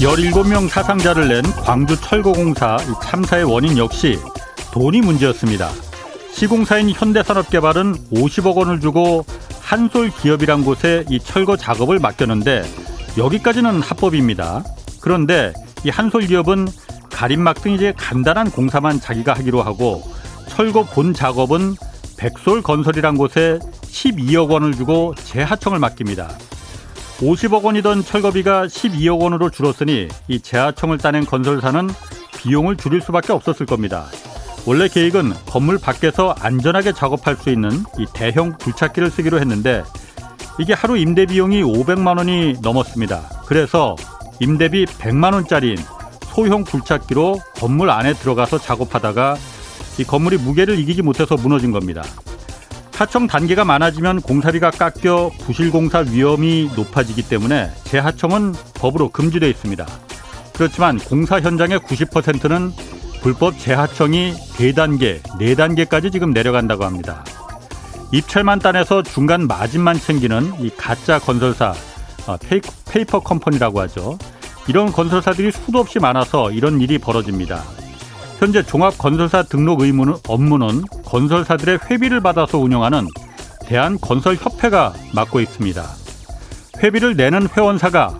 17명 사상자를 낸 광주 철거공사 참사의 원인 역시 돈이 문제였습니다. 시공사인 현대산업개발은 50억 원을 주고 한솔 기업이란 곳에 이 철거 작업을 맡겼는데 여기까지는 합법입니다. 그런데 이 한솔 기업은 가림막 등 이제 간단한 공사만 자기가 하기로 하고 철거 본 작업은 백솔 건설이란 곳에 12억 원을 주고 재하청을 맡깁니다. 50억 원이던 철거비가 12억 원으로 줄었으니 이 재하청을 따낸 건설사는 비용을 줄일 수밖에 없었을 겁니다. 원래 계획은 건물 밖에서 안전하게 작업할 수 있는 이 대형 굴착기를 쓰기로 했는데 이게 하루 임대 비용이 500만 원이 넘었습니다. 그래서 임대비 100만 원짜리인 소형 굴착기로 건물 안에 들어가서 작업하다가 이 건물이 무게를 이기지 못해서 무너진 겁니다. 하청 단계가 많아지면 공사비가 깎여 부실공사 위험이 높아지기 때문에 재하청은 법으로 금지되어 있습니다. 그렇지만 공사 현장의 90%는 불법 재하청이 세 단계, 네 단계까지 지금 내려간다고 합니다. 입찰만 따내서 중간 마진만 챙기는 이 가짜 건설사, 어, 페이퍼 컴퍼니라고 하죠. 이런 건설사들이 수도 없이 많아서 이런 일이 벌어집니다. 현재 종합건설사 등록 의무는 업무는 건설사들의 회비를 받아서 운영하는 대한건설협회가 맡고 있습니다. 회비를 내는 회원사가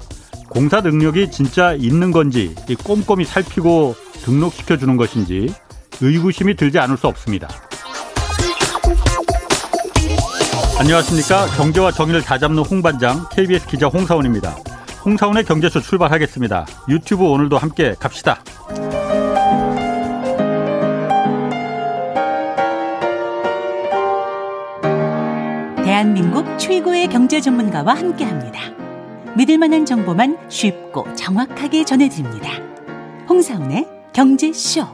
공사 능력이 진짜 있는 건지 꼼꼼히 살피고 등록시켜 주는 것인지 의구심이 들지 않을 수 없습니다. 안녕하십니까. 경제와 정의를 다잡는 홍반장 KBS 기자 홍사원입니다. 홍사원의 경제쇼 출발하겠습니다. 유튜브 오늘도 함께 갑시다. 대한민국 최고의 경제 전문가와 함께 합니다. 믿을 만한 정보만 쉽고 정확하게 전해드립니다. 홍사원의 경제쇼.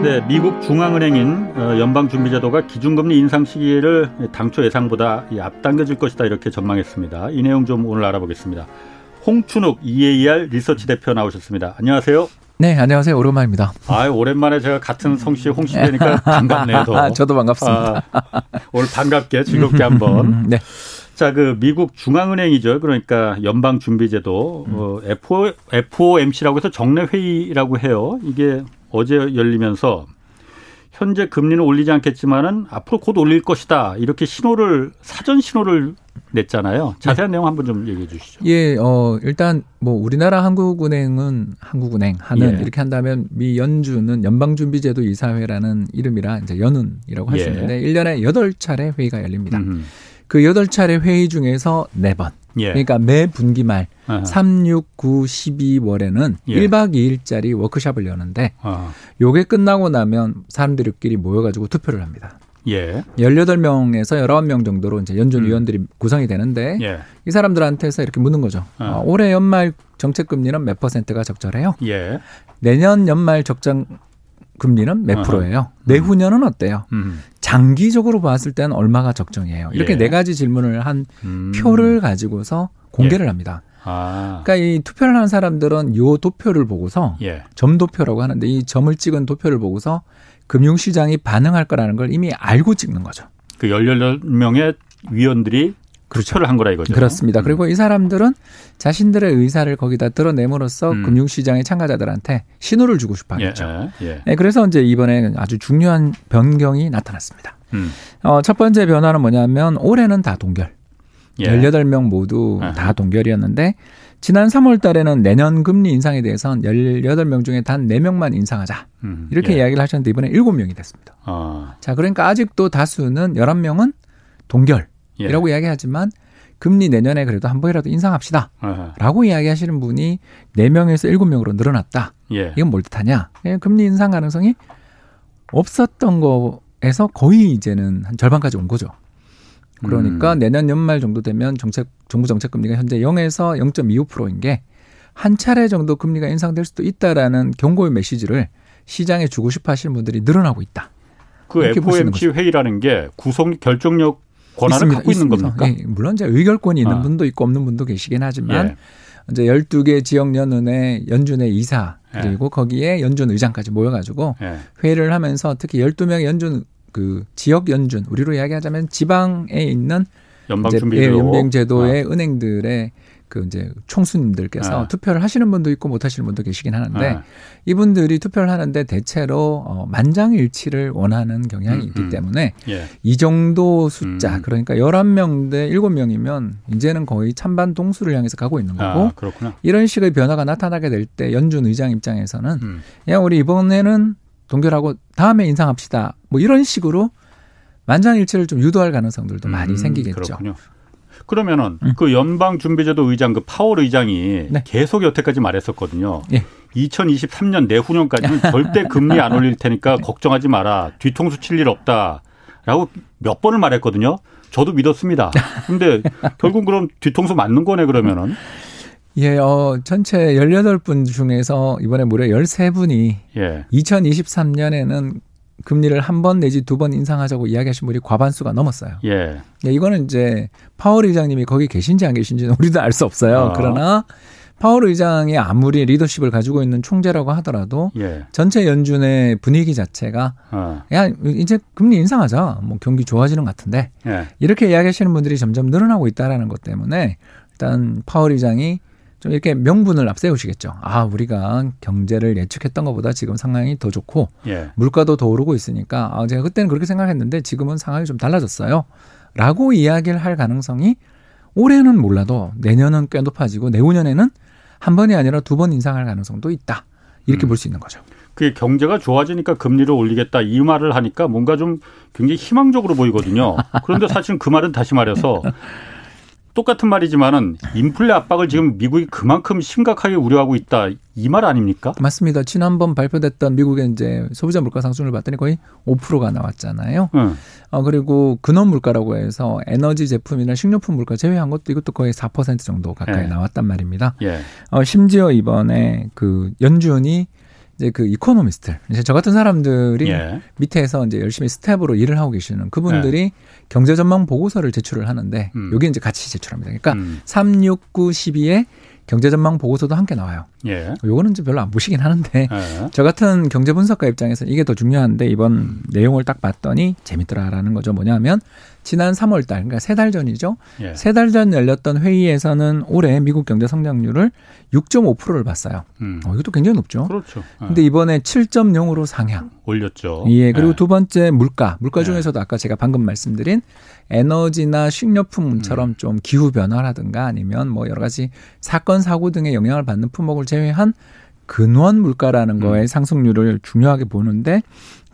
네, 미국 중앙은행인 어, 연방준비제도가 기준금리 인상 시기를 당초 예상보다 앞당겨질 것이다 이렇게 전망했습니다. 이 내용 좀 오늘 알아보겠습니다. 홍춘욱 EAR 리서치 대표 나오셨습니다. 안녕하세요. 네, 안녕하세요. 오랜만입니다. 아, 오랜만에 제가 같은 성씨 홍씨 되니까 반갑네요. 더. 저도 반갑습니다. 아, 오늘 반갑게 즐겁게 한번. 음, 네. 자, 그 미국 중앙은행이죠. 그러니까 연방준비제도 음. 어, FO, FOMC라고 해서 정례 회의라고 해요. 이게 어제 열리면서 현재 금리는 올리지 않겠지만은 앞으로 곧 올릴 것이다. 이렇게 신호를 사전 신호를 냈잖아요. 자세한 네. 내용 한번 좀 얘기해 주시죠. 예, 어 일단 뭐 우리나라 한국은행은 한국은행 하는 예. 이렇게 한다면 미 연준은 연방준비제도 이사회라는 이름이라 이제 연은이라고 할수 예. 있는데 1년에 8차례 회의가 열립니다. 음흠. 그 8차례 회의 중에서 4번 예. 그러니까 매 분기 말 아하. 3, 6, 9, 12월에는 예. 1박 2일짜리 워크샵을 여는데 아. 요게 끝나고 나면 사람들끼리 모여 가지고 투표를 합니다. 예. 18명에서 19명 정도로 이제 연준 음. 위원들이 구성이 되는데 예. 이 사람들한테서 이렇게 묻는 거죠. 아. 어, 올해 연말 정책 금리는 몇 퍼센트가 적절해요? 예. 내년 연말 적정 금리는 몇 프로예요? 음. 내후년은 어때요? 음. 장기적으로 봤을 때는 얼마가 적정이에요? 이렇게 예. 네 가지 질문을 한 음. 표를 가지고서 공개를 예. 합니다. 아. 그러니까 이 투표를 하는 사람들은 요 도표를 보고서 예. 점도표라고 하는데 이 점을 찍은 도표를 보고서 금융시장이 반응할 거라는 걸 이미 알고 찍는 거죠. 그 18명의 위원들이 그렇죠. 한 거라 이거죠. 그렇습니다. 음. 그리고 이 사람들은 자신들의 의사를 거기다 드러냄으로써 음. 금융시장의 참가자들한테 신호를 주고 싶어 하겠죠. 예, 예. 네, 그래서 이제 이번에 아주 중요한 변경이 나타났습니다. 음. 어, 첫 번째 변화는 뭐냐면 올해는 다 동결. 예. 18명 모두 아하. 다 동결이었는데 지난 3월 달에는 내년 금리 인상에 대해서는 18명 중에 단 4명만 인상하자. 음. 이렇게 예. 이야기를 하셨는데 이번에 7명이 됐습니다. 아. 자, 그러니까 아직도 다수는 11명은 동결. 이라고 예. 이야기하지만 금리 내년에 그래도 한 번이라도 인상합시다. 아하. 라고 이야기하시는 분이 4명에서 7명으로 늘어났다. 예. 이건 뭘 뜻하냐? 예, 금리 인상 가능성이 없었던 거에서 거의 이제는 한 절반까지 온 거죠. 그러니까 음. 내년 연말 정도 되면 정책 정부 정책 금리가 현재 0에서 0.25%인 게 한 차례 정도 금리가 인상될 수도 있다라는 경고의 메시지를 시장에 주고 싶어 하시는 분들이 늘어나고 있다. 그 FOMC 회의라는 게 구성 결정력 권한을 있습니다. 갖고 있는 있습니다. 겁니까? 예, 물론 이제 의결권이 있는 아. 분도 있고 없는 분도 계시긴 하지만 예. 이제 12개 지역 연은의 연준의 이사 예. 그리고 예. 거기에 연준 의장까지 모여 가지고 예. 회의를 하면서 특히 12명의 연준 그 지역 연준 우리로 이야기하자면 지방에 있는 연방준비제도 예, 연방제도의 아. 은행들의 그 이제 총수님들께서 네. 투표를 하시는 분도 있고 못 하시는 분도 계시긴 하는데 네. 이분들이 투표를 하는데 대체로 어 만장일치를 원하는 경향이 음, 있기 음. 때문에 예. 이 정도 숫자 음. 그러니까 11명 대 7명이면 이제는 거의 찬반 동수를 향해서 가고 있는 거고 아. 이런 식의 변화가 나타나게 될 때 연준 의장 입장에서는 음. 야 우리 이번에는 동결하고 다음에 인상합시다. 뭐 이런 식으로 만장일치를 좀 유도할 가능성들도 많이 음, 생기겠죠. 그렇군요. 그러면은 음. 그 연방준비제도 의장 그 파월 의장이 네. 계속 여태까지 말했었거든요. 예. 2023년 내후년까지는 절대 금리 안 올릴 테니까 걱정하지 마라. 뒤통수 칠 일 없다라고 몇 번을 말했거든요. 저도 믿었습니다. 근데 결국 그럼 뒤통수 맞는 거네 그러면은. 예, 어, 전체 18분 중에서 이번에 무려 13분이 예. 2023년에는 금리를 한 번 내지 두 번 인상하자고 이야기하신 분이 과반수가 넘었어요. 예. 예, 이거는 이제 파월 의장님이 거기 계신지 안 계신지는 우리도 알 수 없어요. 아. 그러나 파월 의장이 아무리 리더십을 가지고 있는 총재라고 하더라도 예. 전체 연준의 분위기 자체가 어. 야 이제 금리 인상하자 뭐 경기 좋아지는 것 같은데 예. 이렇게 이야기하시는 분들이 점점 늘어나고 있다라는 것 때문에 일단 파월 의장이 좀 이렇게 명분을 앞세우시겠죠. 아 우리가 경제를 예측했던 것보다 지금 상황이 더 좋고 예. 물가도 더 오르고 있으니까 아 제가 그때는 그렇게 생각했는데 지금은 상황이 좀 달라졌어요.라고 이야기를 할 가능성이 올해는 몰라도 내년은 꽤 높아지고 내후년에는 한 번이 아니라 두 번 인상할 가능성도 있다. 이렇게 음. 볼수 있는 거죠. 그게 경제가 좋아지니까 금리를 올리겠다 이 말을 하니까 뭔가 좀 굉장히 희망적으로 보이거든요. 그런데 사실은 그 말은 다시 말해서 똑같은 말이지만은 인플레 압박을 지금 미국이 그만큼 심각하게 우려하고 있다 이 말 아닙니까? 맞습니다. 지난번 발표됐던 미국의 이제 소비자 물가 상승률을 봤더니 거의 5%가 나왔잖아요. 응. 어, 그리고 근원 물가라고 해서 에너지 제품이나 식료품 물가 제외한 것도 이것도 거의 4% 정도 가까이 네. 나왔단 말입니다. 예. 어, 심지어 이번에 그 연준이 이제 그 economist들, 이제 저 같은 사람들이 예. 밑에서 이제 열심히 스태프로 일을 하고 계시는 그분들이 경제 전망 보고서를 제출을 하는데 네. 음. 여기 이제 같이 제출합니다. 그러니까 음. 3, 6, 9, 12에 경제 전망 보고서도 함께 나와요. 예. 요거는 이제 별로 안 보시긴 하는데 예. 저 같은 경제 분석가 입장에서 이게 더 중요한데 이번 내용을 딱 봤더니 재밌더라라는 거죠. 뭐냐면 지난 3월 달, 그러니까 세 달 전이죠. 예. 세달 전 열렸던 회의에서는 올해 미국 경제 성장률을 6.5%를 봤어요. 음. 어, 이것도 굉장히 높죠. 그렇죠. 어. 근데 이번에 7.0으로 상향. 올렸죠. 예, 그리고 예. 두 번째 물가. 물가 예. 중에서도 아까 제가 방금 말씀드린 에너지나 식료품처럼 좀 기후 변화라든가 아니면 뭐 여러 가지 사건 사고 등의 영향을 받는 품목을 제외한 근원 물가라는 음. 상승률을 중요하게 보는데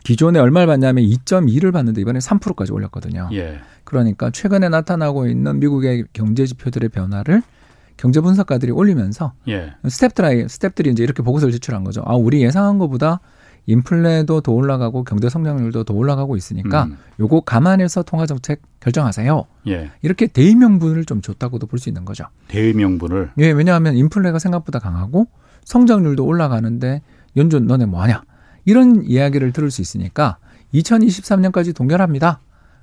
기존에 얼마를 받냐면 2.2를 받는데 이번에 3%까지 올렸거든요. 예. 그러니까 최근에 나타나고 있는 미국의 경제 지표들의 변화를 경제 분석가들이 올리면서 예. 스탭들이 스탭들이 이제 이렇게 보고서를 제출한 거죠. 아, 우리 예상한 것보다 인플레도 더 올라가고 경제 성장률도 더 올라가고 있으니까 음. 요거 감안해서 통화 정책 결정하세요. 예. 이렇게 대의 명분을 좀 줬다고도 볼 수 있는 거죠. 대의 명분을 예, 왜냐하면 인플레가 생각보다 강하고 성장률도 올라가는데 연준 너네 뭐 하냐? 이런 이야기를 들을 수 있으니까 2023년까지 동결합니다.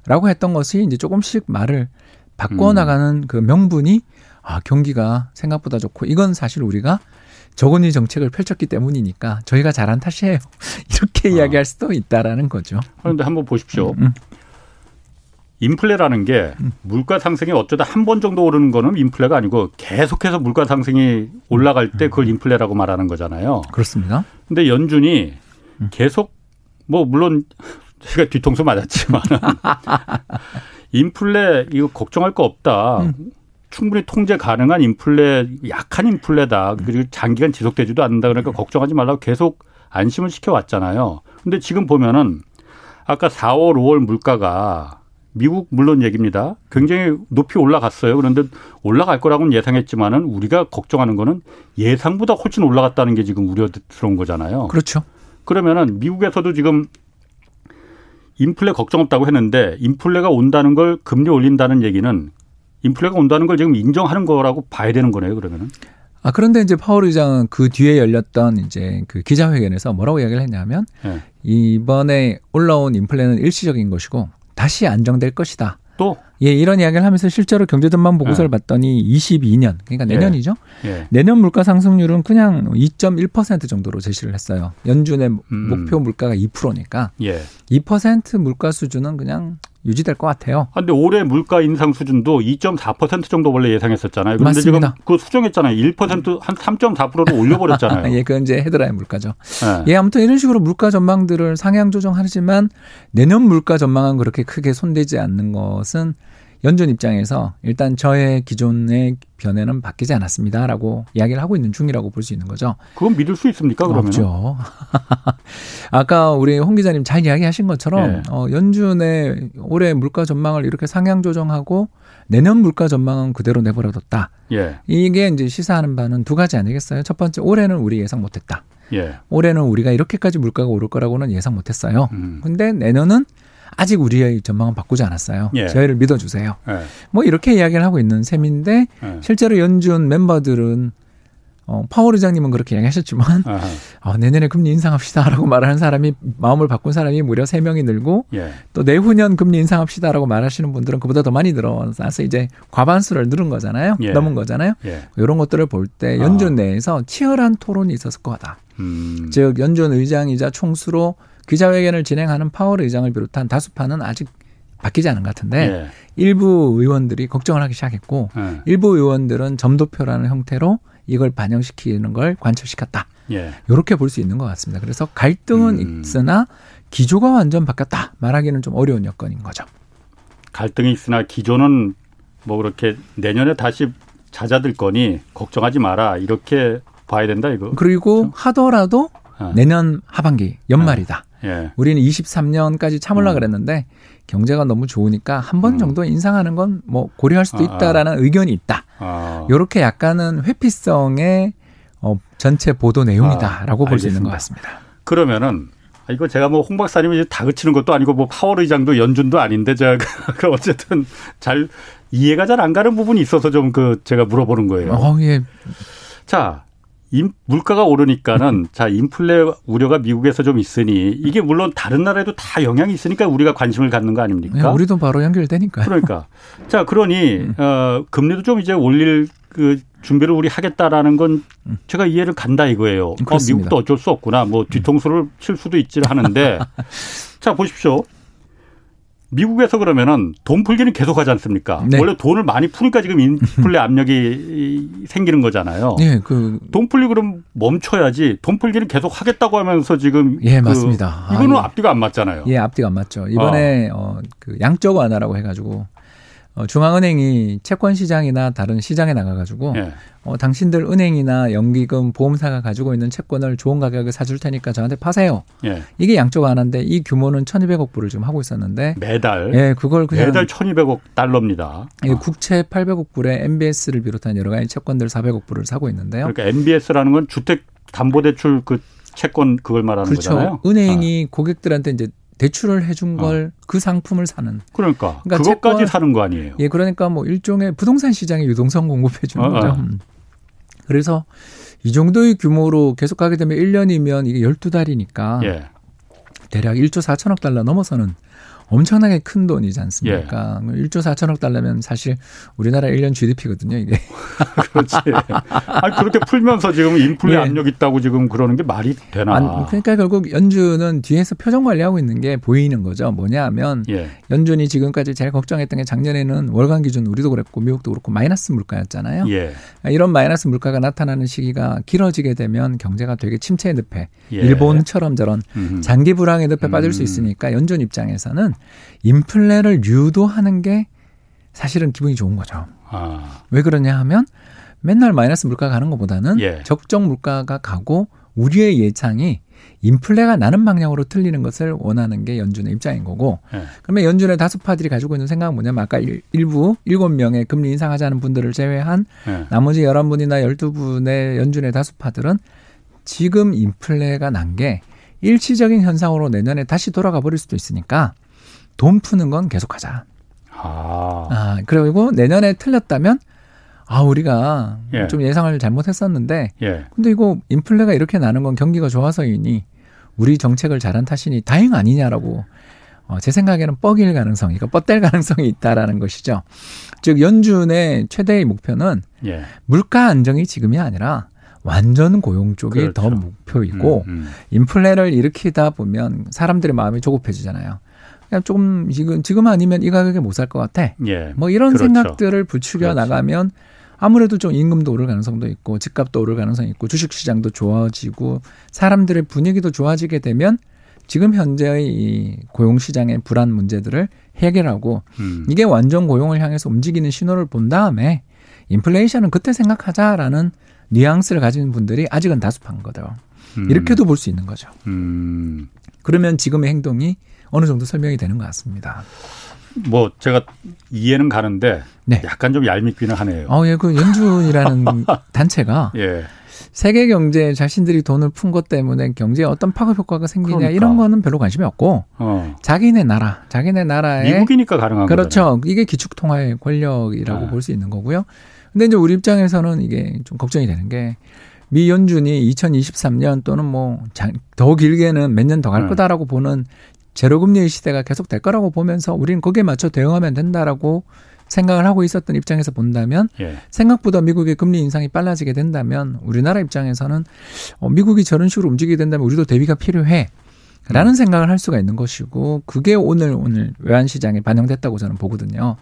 라고 했던 것이 이제 조금씩 말을 바꿔 음. 나가는 그 명분이 아, 경기가 생각보다 좋고 이건 사실 우리가 저금리 정책을 펼쳤기 때문이니까 저희가 잘한 탓이에요. 이렇게 아. 이야기할 수도 있다라는 거죠. 그런데 한번 보십시오. 음. 인플레라는 게 물가 상승이 어쩌다 한 번 정도 오르는 거는 인플레가 아니고 계속해서 물가 상승이 올라갈 때 그걸 인플레라고 말하는 거잖아요. 그렇습니다. 근데 연준이 음. 계속 뭐 물론 제가 뒤통수 맞았지만 인플레 이거 걱정할 거 없다. 음. 충분히 통제 가능한 인플레 약한 인플레다. 그리고 장기간 지속되지도 않는다. 그러니까 걱정하지 말라고 계속 안심을 시켜 왔잖아요. 근데 지금 보면은 아까 4월, 5월 물가가 미국 물론 얘기입니다. 굉장히 높이 올라갔어요. 그런데 올라갈 거라고는 예상했지만은 우리가 걱정하는 거는 예상보다 훨씬 올라갔다는 게 지금 우려스러운 거잖아요. 그렇죠. 그러면은 미국에서도 지금 인플레 걱정 없다고 했는데 인플레가 온다는 걸 금리 올린다는 얘기는 인플레가 온다는 걸 지금 인정하는 거라고 봐야 되는 거네요. 그러면은 아, 그런데 이제 파월 의장은 그 뒤에 열렸던 이제 그 기자회견에서 뭐라고 이야기를 했냐면 예. 이번에 올라온 인플레는 일시적인 것이고 다시 안정될 것이다. 또 예, 이런 이야기를 하면서 실제로 경제전망 보고서를 예. 봤더니 22년, 그러니까 내년이죠. 예. 예. 내년 물가 상승률은 그냥 2.1% 정도로 제시를 했어요. 연준의 음. 목표 물가가 2%니까 예. 2% 물가 수준은 그냥 유지될 것 같아요. 아, 근데 올해 물가 인상 수준도 2.4% 정도 원래 예상했었잖아요. 그런데 맞습니다. 지금 그 수정했잖아요. 1%한 3.4%로 올려버렸잖아요. 예, 그건 이제 헤드라인 물가죠. 네. 예, 아무튼 이런 식으로 물가 전망들을 상향 조정하지만 내년 물가 전망은 그렇게 크게 손대지 않는 것은 연준 입장에서 일단 저의 기존의 변에는 바뀌지 않았습니다라고 이야기를 하고 있는 중이라고 볼 수 있는 거죠. 그건 믿을 수 있습니까? 그러면 없죠. 아까 우리 홍 기자님 잘 이야기하신 것처럼 네. 어, 연준의 올해 물가 전망을 이렇게 상향 조정하고 내년 물가 전망은 그대로 내버려뒀다. 예. 이게 이제 시사하는 바는 두 가지 아니겠어요? 첫 번째 올해는 우리 예상 못했다. 예. 올해는 우리가 이렇게까지 물가가 오를 거라고는 예상 못했어요. 음. 근데 내년은 아직 우리의 전망은 바꾸지 않았어요. 예. 저희를 믿어주세요. 예. 뭐 이렇게 이야기를 하고 있는 셈인데 예. 실제로 연준 멤버들은 어, 파월 의장님은 그렇게 이야기하셨지만 어, 내년에 금리 인상합시다라고 말하는 사람이 마음을 바꾼 사람이 무려 세명이 늘고 예. 또 내후년 금리 인상합시다라고 말하시는 분들은 그보다 더 많이 늘어나서 이제 과반수를 늘은 거잖아요. 예. 넘은 거잖아요. 예. 이런 것들을 볼 때 연준 아. 내에서 치열한 토론이 있었을 거다. 음. 즉 연준 의장이자 총수로 기자회견을 진행하는 파월 의장을 비롯한 다수파는 아직 바뀌지 않은 것 같은데 예. 일부 의원들이 걱정을 하기 시작했고 예. 일부 의원들은 점도표라는 형태로 이걸 반영시키는 걸 관철시켰다. 예. 이렇게 볼 수 있는 것 같습니다. 그래서 갈등은 음. 있으나 기조가 완전 바뀌었다 말하기는 좀 어려운 여건인 거죠. 갈등이 있으나 기조는 뭐 그렇게 내년에 다시 잦아들 거니 걱정하지 마라 이렇게 봐야 된다 이거. 그리고 그렇죠? 하더라도 어. 내년 하반기 연말이다. 어. 예. 우리는 23년까지 참으려 음. 그랬는데 경제가 너무 좋으니까 한번 음. 정도 인상하는 건 뭐 고려할 수도 아, 아. 있다라는 아. 의견이 있다. 아. 요렇게 약간은 회피성의 어, 전체 보도 내용이다라고 아, 볼수 있는 것 같습니다. 그러면은 아, 이거 제가 뭐 홍 박사님이 다그치는 것도 아니고 뭐 파월 의장도 연준도 아닌데 제가 그 어쨌든 잘 이해가 잘 안 가는 부분이 있어서 좀 그 제가 물어보는 거예요. 어, 예. 자, 인, 물가가 오르니까는 자 인플레 우려가 미국에서 좀 있으니 이게 물론 다른 나라에도 다 영향이 있으니까 우리가 관심을 갖는 거 아닙니까? 네, 우리도 바로 연결되니까. 그러니까 자 그러니 음. 어, 금리도 좀 이제 올릴 그 준비를 우리 하겠다라는 건 음. 제가 이해를 간다 이거예요. 어, 미국도 어쩔 수 없구나. 뭐 뒤통수를 칠 수도 있지 하는데 자 보십시오. 미국에서 그러면은 돈 풀기는 계속 하지 않습니까? 네. 원래 돈을 많이 푸니까 지금 인플레 압력이 생기는 거잖아요. 네, 그. 돈 풀리 그럼 멈춰야지. 돈 풀기는 계속 하겠다고 하면서 지금. 예, 그 맞습니다. 이거는 아, 앞뒤가 안 맞잖아요. 예, 앞뒤가 안 맞죠. 이번에 어, 어 그 양적 완화라고 해가지고 어, 중앙은행이 채권 시장이나 다른 시장에 나가가지고 예. 어, 당신들 은행이나 연기금 보험사가 가지고 있는 채권을 좋은 가격에 사줄 테니까 저한테 파세요. 예. 이게 양쪽 하나인데 이 규모는 1,200억 불을 지금 하고 있었는데 매달 예, 그걸 그냥 매달 1,200억 달러입니다. 예, 국채 800억 불에 MBS를 비롯한 여러 가지 채권들 400억 불을 사고 있는데요. 그러니까 MBS라는 건 주택 담보 대출 그 채권 그걸 말하는 그렇죠. 거잖아요. 은행이 아. 고객들한테 이제 대출을 해준 걸그 어. 상품을 사는. 그러니까, 그러니까 그것까지 채권, 사는 거 아니에요. 예, 그러니까 뭐 일종의 부동산 시장의 유동성 공급해 주는 어, 거죠. 어. 음. 그래서 이 정도의 규모로 계속 가게 되면 1년이면 이게 12달이니까 예. 대략 1조 4천억 달러 넘어서는 엄청나게 큰 돈이지 않습니까? 예. 1조 4천억 달러면 사실 우리나라 1년 GDP거든요, 이게. 그렇지. 아니, 그렇게 풀면서 지금 인플레 예. 압력 있다고 지금 그러는 게 말이 되나. 아니, 그러니까 결국 연준은 뒤에서 표정 관리하고 있는 게 보이는 거죠. 뭐냐 하면 예. 연준이 지금까지 제일 걱정했던 게 작년에는 월간 기준 우리도 그랬고 미국도 그렇고 마이너스 물가였잖아요. 예. 이런 마이너스 물가가 나타나는 시기가 길어지게 되면 경제가 되게 침체의 늪에 예. 일본처럼 저런 장기 불황의 늪에 빠질 수 음. 있으니까 연준 입장에서는 인플레를 유도하는 게 사실은 기분이 좋은 거죠. 아. 왜 그러냐 하면 맨날 마이너스 물가가 가는 것보다는 예. 적정 물가가 가고 우리의 예상이 인플레가 나는 방향으로 틀리는 것을 원하는 게 연준의 입장인 거고 예. 그러면 연준의 다수파들이 가지고 있는 생각은 뭐냐면 아까 일부 일곱 명의 금리 인상하자는 분들을 제외한 예. 나머지 열한 분이나 열두 분의 연준의 다수파들은 지금 인플레가 난 게 일시적인 현상으로 내년에 다시 돌아가 버릴 수도 있으니까 돈 푸는 건 계속하자. 아. 아 그리고 내년에 틀렸다면 아 우리가 예. 좀 예상을 잘못했었는데 예. 근데 이거 인플레가 이렇게 나는 건 경기가 좋아서이니 우리 정책을 잘한 탓이니 다행 아니냐라고 어, 제 생각에는 뻑일 가능성이, 그러니까 뻗댈 가능성이 있다라는 것이죠. 즉 연준의 최대의 목표는 예. 물가 안정이 지금이 아니라 완전 고용 쪽이 그렇죠. 더 목표이고 음, 음. 인플레를 일으키다 보면 사람들의 마음이 조급해지잖아요. 그냥 조금 지금 지금 아니면 이 가격에 못 살 것 같아. 예. 뭐 이런 그렇죠. 생각들을 부추겨 그렇죠. 나가면 아무래도 좀 임금도 오를 가능성도 있고 집값도 오를 가능성이 있고 주식 시장도 좋아지고 사람들의 분위기도 좋아지게 되면 지금 현재의 이 고용 시장의 불안 문제들을 해결하고 음. 이게 완전 고용을 향해서 움직이는 신호를 본 다음에 인플레이션은 그때 생각하자라는 뉘앙스를 가진 분들이 아직은 다수한 거죠. 음. 이렇게도 볼 수 있는 거죠. 음. 그러면 지금의 행동이 어느 정도 설명이 되는 것 같습니다. 뭐 제가 이해는 가는데 네. 약간 좀 얄밉기는 하네요. 어, 예, 그 연준이라는 단체가 예. 세계 경제에 자신들이 돈을 푼 것 때문에 경제에 어떤 파급 효과가 생기냐 그러니까. 이런 거는 별로 관심이 없고 어. 자기네 나라, 자기네 나라에 미국이니까 가능한 그렇죠. 거잖아요. 이게 기축 통화의 권력이라고 아. 볼수 있는 거고요. 근데 이제 우리 입장에서는 이게 좀 걱정이 되는 게 미 연준이 2023년 또는 뭐 더 길게는 몇 년 더갈 네. 거다라고 보는 제로금리의 시대가 계속 될 거라고 보면서 우리는 거기에 맞춰 대응하면 된다라고 생각을 하고 있었던 입장에서 본다면 예. 생각보다 미국의 금리 인상이 빨라지게 된다면 우리나라 입장에서는 어, 미국이 저런 식으로 움직이게 된다면 우리도 대비가 필요해. 라는 음. 생각을 할 수가 있는 것이고 그게 오늘 오늘 외환 시장에 반영됐다고 저는 보거든요.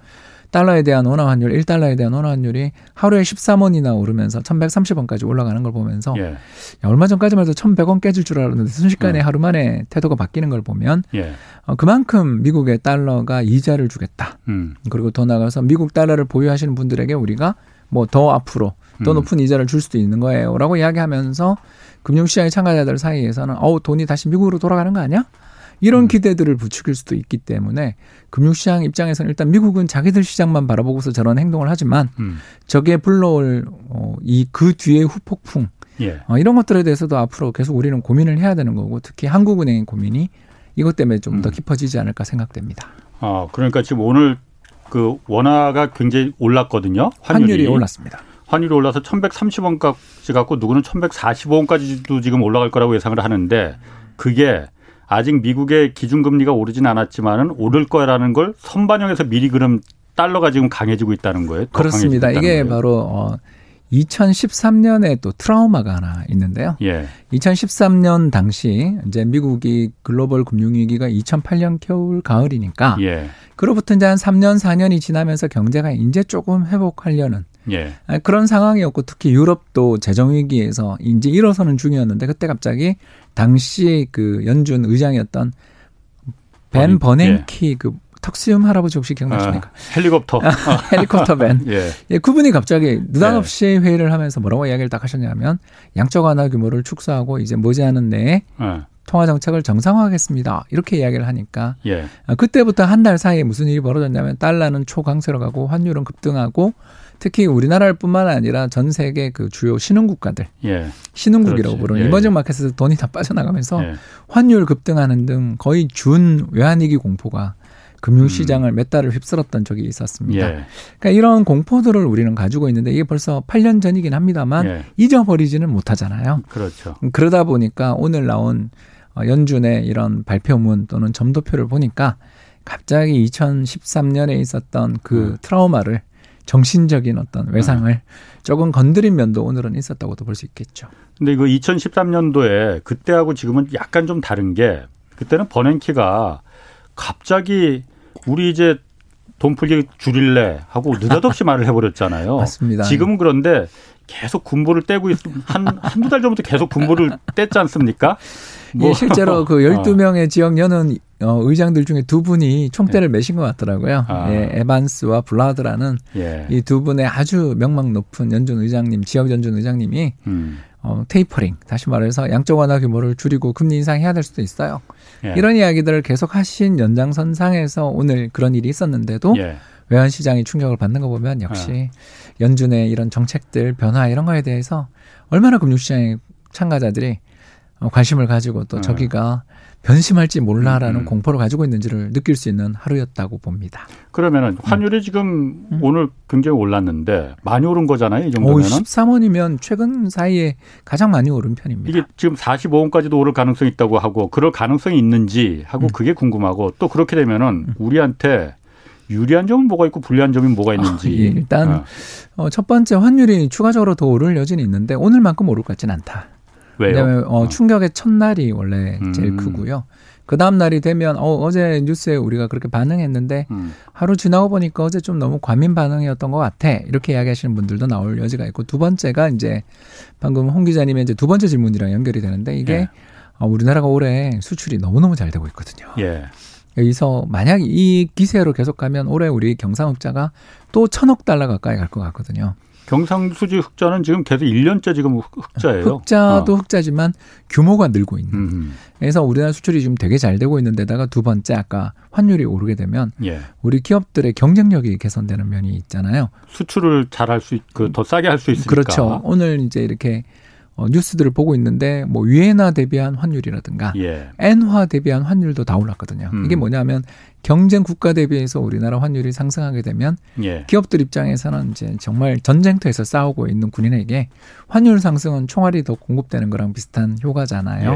달러에 대한 원화 환율, 1달러에 대한 원화 환율이 하루에 13원이나 오르면서 1130원까지 올라가는 걸 보면서 예. 야, 얼마 전까지만 해도 1100원 깨질 줄 알았는데 순식간에 예. 하루 만에 태도가 바뀌는 걸 보면 예. 어, 그만큼 미국의 달러가 이자를 주겠다. 음. 그리고 더 나가서 미국 달러를 보유하시는 분들에게 우리가 뭐 더 앞으로 더 음. 높은 이자를 줄 수도 있는 거예요라고 이야기하면서 금융시장의 참가자들 사이에서는 어우 돈이 다시 미국으로 돌아가는 거 아니야? 이런 음. 기대들을 부추길 수도 있기 때문에 금융시장 입장에서는 일단 미국은 자기들 시장만 바라보고서 저런 행동을 하지만 음. 저게 불러올 어, 이그 뒤의 후폭풍 예. 어, 이런 것들에 대해서도 앞으로 계속 우리는 고민을 해야 되는 거고 특히 한국은행의 고민이 이것 때문에 좀더 음. 깊어지지 않을까 생각됩니다. 아 그러니까 지금 오늘 그 원화가 굉장히 올랐거든요. 환율이, 환율이 올랐습니다. 환율이 올라서 1,130원까지 갖고 누구는 1,145원까지도 지금 올라갈 거라고 예상을 하는데 그게 아직 미국의 기준금리가 오르진 않았지만은 오를 거라는 걸 선반영해서 미리 그럼 달러가 지금 강해지고 있다는 거예요. 그렇습니다. 이게 거예요. 바로 어 2013년에 또 트라우마가 하나 있는데요. 예. 2013년 당시 이제 미국이 글로벌 금융위기가 2008년 겨울 가을이니까 예. 그로부터 이제 한 3년 4년이 지나면서 경제가 이제 조금 회복하려는 예. 그런 상황이었고 특히 유럽도 재정 위기에서 이제 일어서는 중이었는데 그때 갑자기 당시 그 연준 의장이었던 벤 버냉키 예. 그 턱수염 할아버지 혹시 기억나십니까? 아, 헬리콥터. 아, 헬리콥터 벤. 예. 예. 그분이 갑자기 느닷없이 예. 회의를 하면서 뭐라고 이야기를 딱 하셨냐면 양적 완화 규모를 축소하고 이제 머지않은 내에 예. 통화 정책을 정상화하겠습니다. 이렇게 이야기를 하니까 예. 아, 그때부터 한 달 사이에 무슨 일이 벌어졌냐면 달러는 초강세로 가고 환율은 급등하고 특히 우리나라를 뿐만 아니라 전 세계 그 주요 신흥국가들, 예. 신흥국이라고 그렇지. 부르는 예. 이머징 마켓에서 돈이 다 빠져나가면서 예. 환율 급등하는 등 거의 준 외환위기 공포가 금융시장을 음. 몇 달을 휩쓸었던 적이 있었습니다. 예. 그러니까 이런 공포들을 우리는 가지고 있는데 이게 벌써 8년 전이긴 합니다만 예. 잊어버리지는 못하잖아요. 그렇죠. 그러다 보니까 오늘 나온 어, 연준의 이런 발표문 또는 점도표를 보니까 갑자기 2013년에 있었던 그 음. 트라우마를 정신적인 어떤 외상을 네. 조금 건드린 면도 오늘은 있었다고도 볼 수 있겠죠. 근데 그 2013년도에 그때하고 지금은 약간 좀 다른 게 그때는 버냉키가 갑자기 우리 이제 돈 풀기 줄일래 하고 느닷없이 말을 해버렸잖아요. 맞습니다. 지금은 그런데 계속 군보를 떼고 있, 한, 한두 달 전부터 계속 군보를 뗐지 않습니까? 뭐. 예, 실제로 그 12명의 어. 지역 연은 어, 의장들 중에 두 분이 총대를 예. 매신 것 같더라고요. 아. 예, 에반스와 블라드라는 예. 이두 분의 아주 명망 높은 연준 의장님, 지역 연준 의장님이 음. 어, 테이퍼링, 다시 말해서 양적 완화 규모를 줄이고 금리 인상해야 될 수도 있어요. 예. 이런 이야기들을 계속 하신 연장선상에서 오늘 그런 일이 있었는데도 예. 외환 시장이 충격을 받는 거 보면 역시 어. 연준의 이런 정책들 변화 이런 거에 대해서 얼마나 금융시장의 참가자들이 어, 관심을 가지고 또 어. 저기가 변심할지 몰라라는 음. 공포를 가지고 있는지를 느낄 수 있는 하루였다고 봅니다. 그러면은 환율이 음. 지금 음. 오늘 굉장히 올랐는데 많이 오른 거잖아요. 이 정도면은. 13원이면 최근 사이에 가장 많이 오른 편입니다. 이게 지금 45원까지도 오를 가능성이 있다고 하고 그럴 가능성이 있는지 하고 음. 그게 궁금하고 또 그렇게 되면은 음. 우리한테 유리한 점은 뭐가 있고 불리한 점이 뭐가 있는지. 아, 예. 일단 어. 어, 첫 번째 환율이 추가적으로 더 오를 여지는 있는데 오늘만큼 오를 것 같지는 않다. 왜요? 왜냐하면 어, 어. 충격의 첫날이 원래 제일 음. 크고요. 그 다음 날이 되면 어, 어제 뉴스에 우리가 그렇게 반응했는데 음. 하루 지나고 보니까 어제 좀 너무 과민 반응이었던 것 같아 이렇게 이야기하시는 분들도 나올 여지가 있고 두 번째가 이제 방금 홍 기자님의 이제 두 번째 질문이랑 연결이 되는데 이게 예. 어, 우리나라가 올해 수출이 너무 너무 잘 되고 있거든요. 예. 여기서 만약 이 기세로 계속 가면 올해 우리 경상흑자가 또 천억 달러 가까이 갈 것 같거든요. 경상수지 흑자는 지금 계속 1년째 지금 흑자예요. 흑자도 어. 흑자지만 규모가 늘고 있는. 음. 그래서 우리나라 수출이 지금 되게 잘 되고 있는 데다가 두 번째 아까 환율이 오르게 되면 예. 우리 기업들의 경쟁력이 개선되는 면이 있잖아요. 수출을 잘 할 수, 있, 그더 싸게 할 수 있으니까. 그렇죠. 오늘 이제 이렇게 어, 뉴스들을 보고 있는데 뭐 위에나 대비한 환율이라든가 예. 엔화 대비한 환율도 다 올랐거든요. 음. 이게 뭐냐면 경쟁 국가 대비해서 우리나라 환율이 상승하게 되면 예. 기업들 입장에서는 이제 정말 전쟁터에서 싸우고 있는 군인에게 환율 상승은 총알이 더 공급되는 거랑 비슷한 효과잖아요.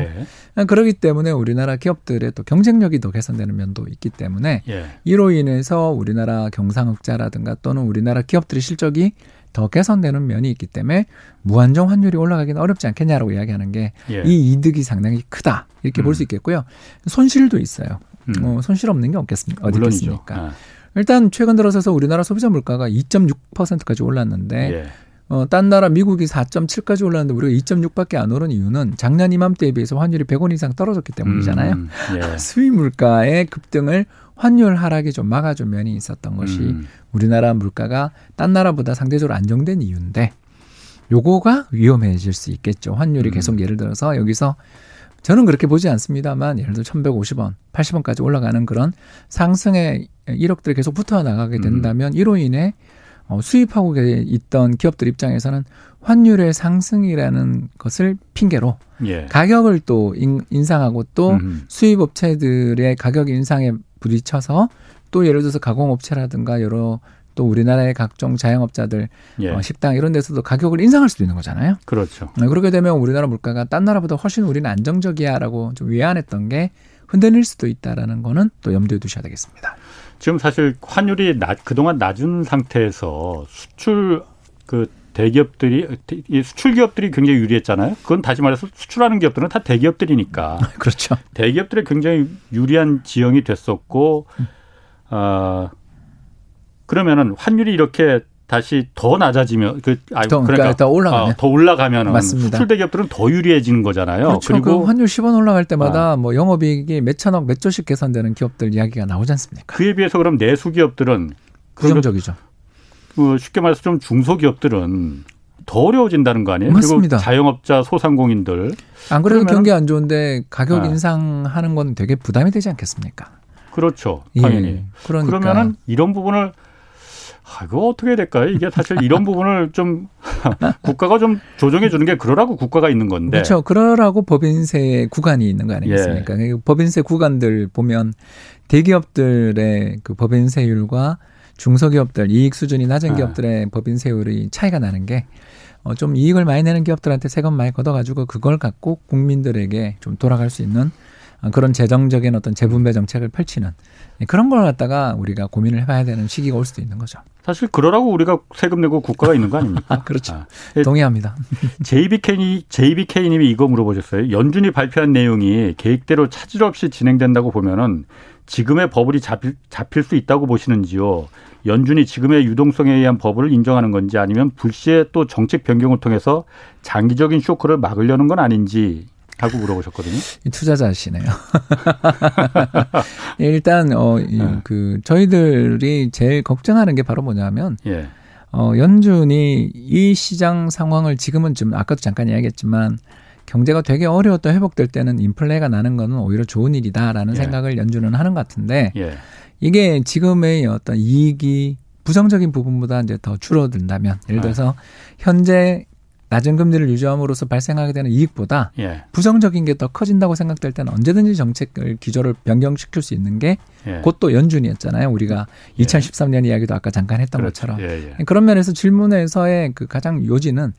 예. 그렇기 때문에 우리나라 기업들의 또 경쟁력이 더 개선되는 면도 있기 때문에 예. 이로 인해서 우리나라 경상흑자라든가 또는 우리나라 기업들의 실적이 더 개선되는 면이 있기 때문에 무한정 환율이 올라가기는 어렵지 않겠냐라고 이야기하는 게이 예. 이득이 상당히 크다 이렇게 음. 볼수 있겠고요. 손실도 있어요. 음. 어, 손실 없는 게 없겠습니까? 어디 있겠습니까? 아. 일단 최근 들어서서 우리나라 소비자 물가가 2.6%까지 올랐는데 예. 어, 딴 나라 미국이 4.7까지 올랐는데 우리가 2.6밖에 안 오른 이유는 작년 이맘때에 비해서 환율이 100원 이상 떨어졌기 때문이잖아요. 음, 예. 수입 물가의 급등을 환율 하락이 좀 막아준 면이 있었던 것이 음. 우리나라 물가가 딴 나라보다 상대적으로 안정된 이유인데 요거가 위험해질 수 있겠죠. 환율이 음. 계속 예를 들어서 여기서 저는 그렇게 보지 않습니다만 예를 들어 1150원, 80원까지 올라가는 그런 상승의 1억들이 계속 붙어 나가게 음. 된다면 음. 이로 인해 어, 수입하고 있던 기업들 입장에서는 환율의 상승이라는 것을 핑계로 예. 가격을 또 인, 상하고 또 음. 수입 업체들의 가격 인상에 부딪혀서 또 예를 들어서 가공업체라든가 여러 또 우리나라의 각종 자영업자들 예. 어, 식당 이런 데서도 가격을 인상할 수도 있는 거잖아요. 그렇죠. 네, 그렇게 되면 우리나라 물가가 딴 나라보다 훨씬 우리는 안정적이야라고 좀 위안했던 게 흔들릴 수도 있다라는 거는 또 염두에 두셔야 되겠습니다. 지금 사실 환율이 낮, 그동안 낮은 상태에서 수출 그 대기업들이 이 수출 기업들이 굉장히 유리했잖아요. 그건 다시 말해서 수출하는 기업들은 다 대기업들이니까. 그렇죠. 대기업들이 굉장히 유리한 지형이 됐었고 어 그러면은 환율이 이렇게 다시 더 낮아지면 그 아, 더, 그러니까, 그러니까 더 올라가면 어, 더 올라가면은 맞습니다. 수출 대기업들은 더 유리해지는 거잖아요. 그렇죠. 그리고 그 환율 10원 올라갈 때마다 아. 뭐 영업이익이 몇 천억 몇 조씩 개선되는 기업들 이야기가 나오지 않습니까? 그에 비해서 그럼 내수 기업들은 부정적이죠. 그 쉽게 말해서 좀 중소기업들은 더 어려워진다는 거 아니에요? 맞습니다. 그리고 자영업자 소상공인들 안 그래도 경기 안 좋은데 가격 아. 인상하는 건 되게 부담이 되지 않겠습니까? 그렇죠. 당연히. 예. 그러니까. 그러면은 이런 부분을 아, 이거 어떻게 될까요? 이게 사실 이런 부분을 좀 국가가 좀 조정해 주는 게 그러라고 국가가 있는 건데. 그렇죠. 그러라고 법인세 구간이 있는 거 아니겠습니까? 예. 법인세 구간들 보면 대기업들의 그 법인세율과 중소기업들 이익 수준이 낮은 네. 기업들의 법인세율이 차이가 나는 게 어, 좀 이익을 많이 내는 기업들한테 세금 많이 걷어가지고 그걸 갖고 국민들에게 좀 돌아갈 수 있는 어, 그런 재정적인 어떤 재분배 정책을 펼치는 네, 그런 걸 갖다가 우리가 고민을 해봐야 되는 시기가 올 수도 있는 거죠. 사실 그러라고 우리가 세금 내고 국가가 있는 거 아닙니까? 그렇죠. 아, 예. 동의합니다. JBK, JBK님이 이거 물어보셨어요. 연준이 발표한 내용이 계획대로 차질 없이 진행된다고 보면은 지금의 버블이 잡힐, 잡힐 수 있다고 보시는지요? 연준이 지금의 유동성에 의한 버블을 인정하는 건지 아니면 불시에 또 정책 변경을 통해서 장기적인 쇼크를 막으려는 건 아닌지 하고 물어보셨거든요. 투자자시네요. 일단 어그 네. 저희들이 제일 걱정하는 게 바로 뭐냐면 예. 어 연준이 이 시장 상황을 지금은 좀 아까도 잠깐 이야기했지만 경제가 되게 어려웠던 회복될 때는 인플레가 나는 거는 오히려 좋은 일이다라는 예. 생각을 연준은 하는 것 같은데 예. 이게 지금의 어떤 이익이 부정적인 부분보다 이제 더 줄어든다면 예를 아. 들어서 현재 낮은 금리를 유지함으로써 발생하게 되는 이익보다 예. 부정적인 게 더 커진다고 생각될 때는 언제든지 정책을 기조를 변경시킬 수 있는 게 예. 그것도 연준이었잖아요. 우리가 예. 2013년 이야기도 아까 잠깐 했던 그렇죠. 것처럼 예, 예. 그런 면에서 질문에서의 그 가장 요지는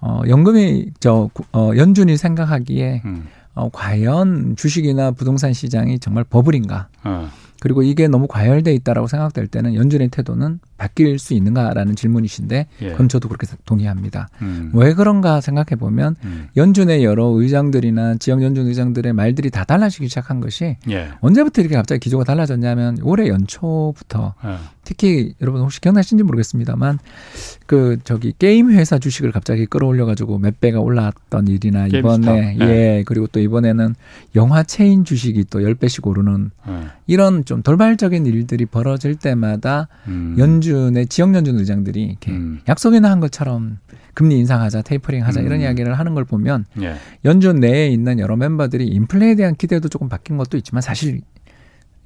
어 연금이 저 어, 연준이 생각하기에 음. 어 과연 주식이나 부동산 시장이 정말 버블인가? 어. 그리고 이게 너무 과열돼 있다라고 생각될 때는 연준의 태도는 바뀔 수 있는가라는 질문이신데 예. 그건 저도 그렇게 동의합니다. 음. 왜 그런가 생각해 보면 음. 연준의 여러 의장들이나 지역 연준 의장들의 말들이 다 달라지기 시작한 것이 예. 언제부터 이렇게 갑자기 기조가 달라졌냐면 올해 연초부터 어. 특히 여러분 혹시 기억나시는지 모르겠습니다만 그 저기 게임 회사 주식을 갑자기 끌어올려 가지고 몇 배가 올랐던 일이나 이번에. 네. 예 그리고 또 이번에는 영화 체인 주식이 또 10배씩 오르는 어. 이런 좀 돌발적인 일들이 벌어질 때마다 음. 연준의 지역 연준 의장들이 이렇게 음. 약속이나 한 것처럼 금리 인상하자, 테이퍼링 하자 이런 음. 이야기를 하는 걸 보면 예. 연준 내에 있는 여러 멤버들이 인플레에 대한 기대도 조금 바뀐 것도 있지만 사실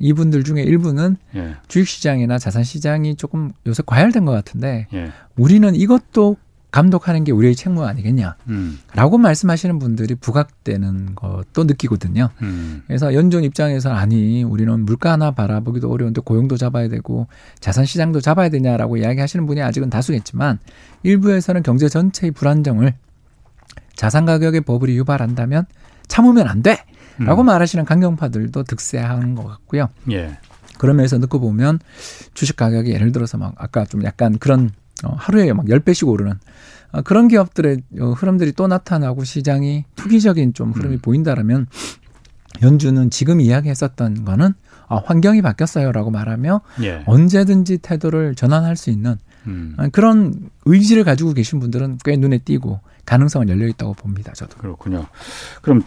이분들 중에 일부는 예. 주식시장이나 자산시장이 조금 요새 과열된 것 같은데 예. 우리는 이것도 감독하는 게 우리의 책무 아니겠냐라고 음. 말씀하시는 분들이 부각되는 것도 느끼거든요. 음. 그래서 연준 입장에서 아니 우리는 물가 하나 바라보기도 어려운데 고용도 잡아야 되고 자산 시장도 잡아야 되냐라고 이야기하시는 분이 아직은 다수겠지만 일부에서는 경제 전체의 불안정을 자산 가격의 버블이 유발한다면 참으면 안 돼 라고 음. 말하시는 강경파들도 득세하는 것 같고요. 예. 그런 면에서 듣고 보면 주식 가격이 예를 들어서 막 아까 좀 약간 그런 어, 하루에 막 10배씩 오르는 어, 그런 기업들의 어, 흐름들이 또 나타나고 시장이 투기적인 좀 흐름이 음. 보인다라면 연준은 지금 이야기했었던 거는 아, 환경이 바뀌었어요라고 말하며 예. 언제든지 태도를 전환할 수 있는 음. 아, 그런 의지를 가지고 계신 분들은 꽤 눈에 띄고 가능성은 열려 있다고 봅니다. 저도. 그렇군요. 그럼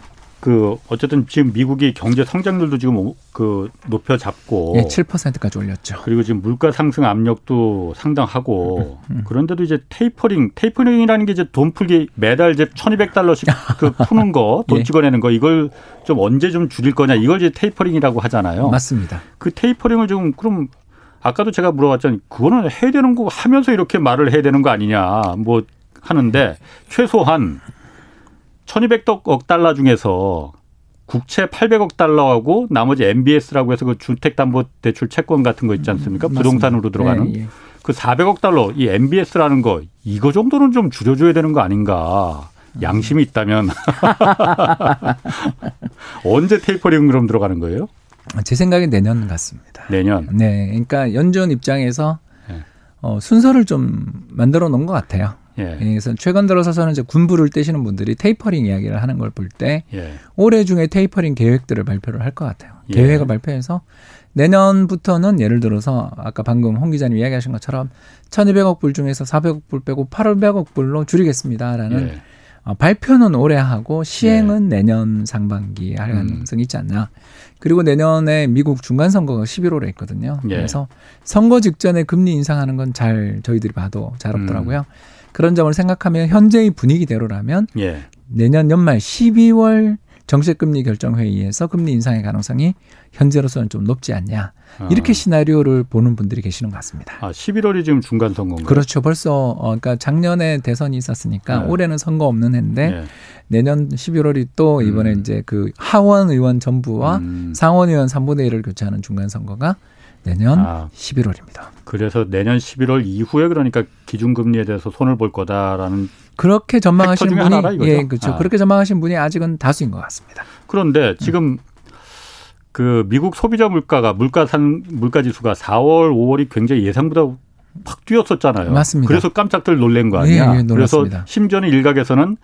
그 어쨌든 지금 미국이 경제 성장률도 지금 오- 그 높여 잡고 예, 7%까지 올렸죠. 그리고 지금 물가 상승 압력도 상당하고 음. 그런데도 이제 tapering tapering이라는 게 이제 돈 풀기 매달 이제 1,200달러씩 그 푸는 거, 돈 예. 찍어내는 거 이걸 좀 언제 좀 줄일 거냐 이걸 이제 tapering이라고 하잖아요. 맞습니다. 그 tapering을 좀 그럼 아까도 제가 물어봤잖아요. 그거는 해야 되는 거 하면서 이렇게 말을 해야 되는 거 아니냐 뭐 하는데 최소한 1,200억 달러 중에서 국채 800억 달러하고 나머지 MBS라고 해서 그 주택담보대출 채권 같은 거 있지 않습니까? 부동산으로 들어가는 예, 예. 그 400억 달러 이 MBS라는 거 이거 정도는 좀 줄여줘야 되는 거 아닌가? 양심이 있다면 언제 테이퍼링 그럼 들어가는 거예요? 제 생각엔 내년 같습니다. 내년. 네, 그러니까 연준 입장에서 네. 어, 순서를 좀 만들어 놓은 것 같아요. 예. 예, 그래서 최근 들어서서는 이제 군불을 때시는 분들이 테이퍼링 이야기를 하는 걸 볼때 예. 올해 중에 테이퍼링 계획들을 발표를 할 것 같아요. 예. 계획을 발표해서 내년부터는 예를 들어서 아까 방금 홍 기자님 이야기하신 것처럼 1,200억 불 중에서 400억 불 빼고 800억 불로 줄이겠습니다라는 예. 어, 발표는 올해 하고 시행은 내년 상반기에 할 음. 가능성이 있지 않나. 그리고 내년에 미국 중간 선거가 11월에 있거든요. 예. 그래서 선거 직전에 금리 인상하는 건 잘 저희들이 봐도 잘 없더라고요. 그런 점을 생각하면 현재의 분위기대로라면 예. 내년 연말 12월 정책금리 결정회의에서 금리 인상의 가능성이 현재로서는 좀 높지 않냐. 이렇게 아. 시나리오를 보는 분들이 계시는 것 같습니다. 아, 11월이 지금 중간 선거인가요? 그렇죠. 벌써 어 그러니까 작년에 대선이 있었으니까 네. 올해는 선거 없는 해인데 예. 내년 11월이 또 이번에 음. 이제 그 하원 의원 전부와 음. 상원 의원 3분의 1을 교체하는 중간 선거가 내년 아. 11월입니다. 그래서 내년 11월 이후에 그러니까 기준금리에 대해서 손을 볼 거다라는 그렇게 전망하시는 분이 하나라? 예, 그렇죠. 아. 그렇게 전망하시는 분이 아직은 다수인 것 같습니다. 그런데 지금 그 미국 소비자 물가가 물가산 물가 지수가 4월, 5월이 굉장히 예상보다 확 뛰었었잖아요. 맞습니다. 그래서 깜짝들 놀란 거 아니야. 예, 예, 그래서. 심지어는 일각에서는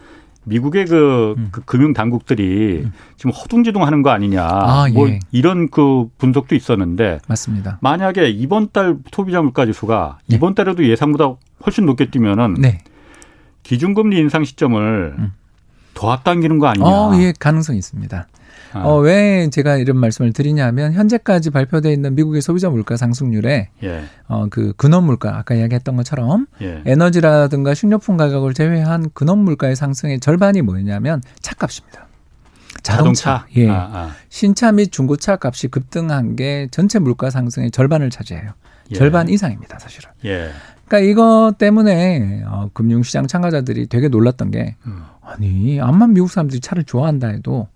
미국의 그, 음. 그 금융 당국들이 지금 허둥지둥하는 거 아니냐. 아, 뭐 예. 이런 그 분석도 있었는데 맞습니다. 만약에 이번 달 소비자 물가 지수가 예. 이번 달에도 예상보다 훨씬 높게 뛰면은 네. 기준금리 인상 시점을 음. 더 앞당기는 거 아니냐. 어, 예, 가능성이 있습니다. 아, 어, 왜 제가 이런 말씀을 드리냐면 현재까지 발표되어 있는 미국의 소비자 물가 상승률에 예, 어, 그 근원 물가 아까 이야기했던 것처럼 예. 에너지라든가 식료품 가격을 제외한 근원 물가의 상승의 절반이 뭐냐면 차값입니다. 자동차, 예, 아, 아. 신차 및 중고차 값이 급등한 게 전체 물가 상승의 절반을 차지해요. 예. 절반 이상입니다, 사실은. 예. 그러니까 이것 때문에 어, 금융시장 참가자들이 되게 놀랐던 게 음. 아니 암만 미국 사람들이 차를 좋아한다 해도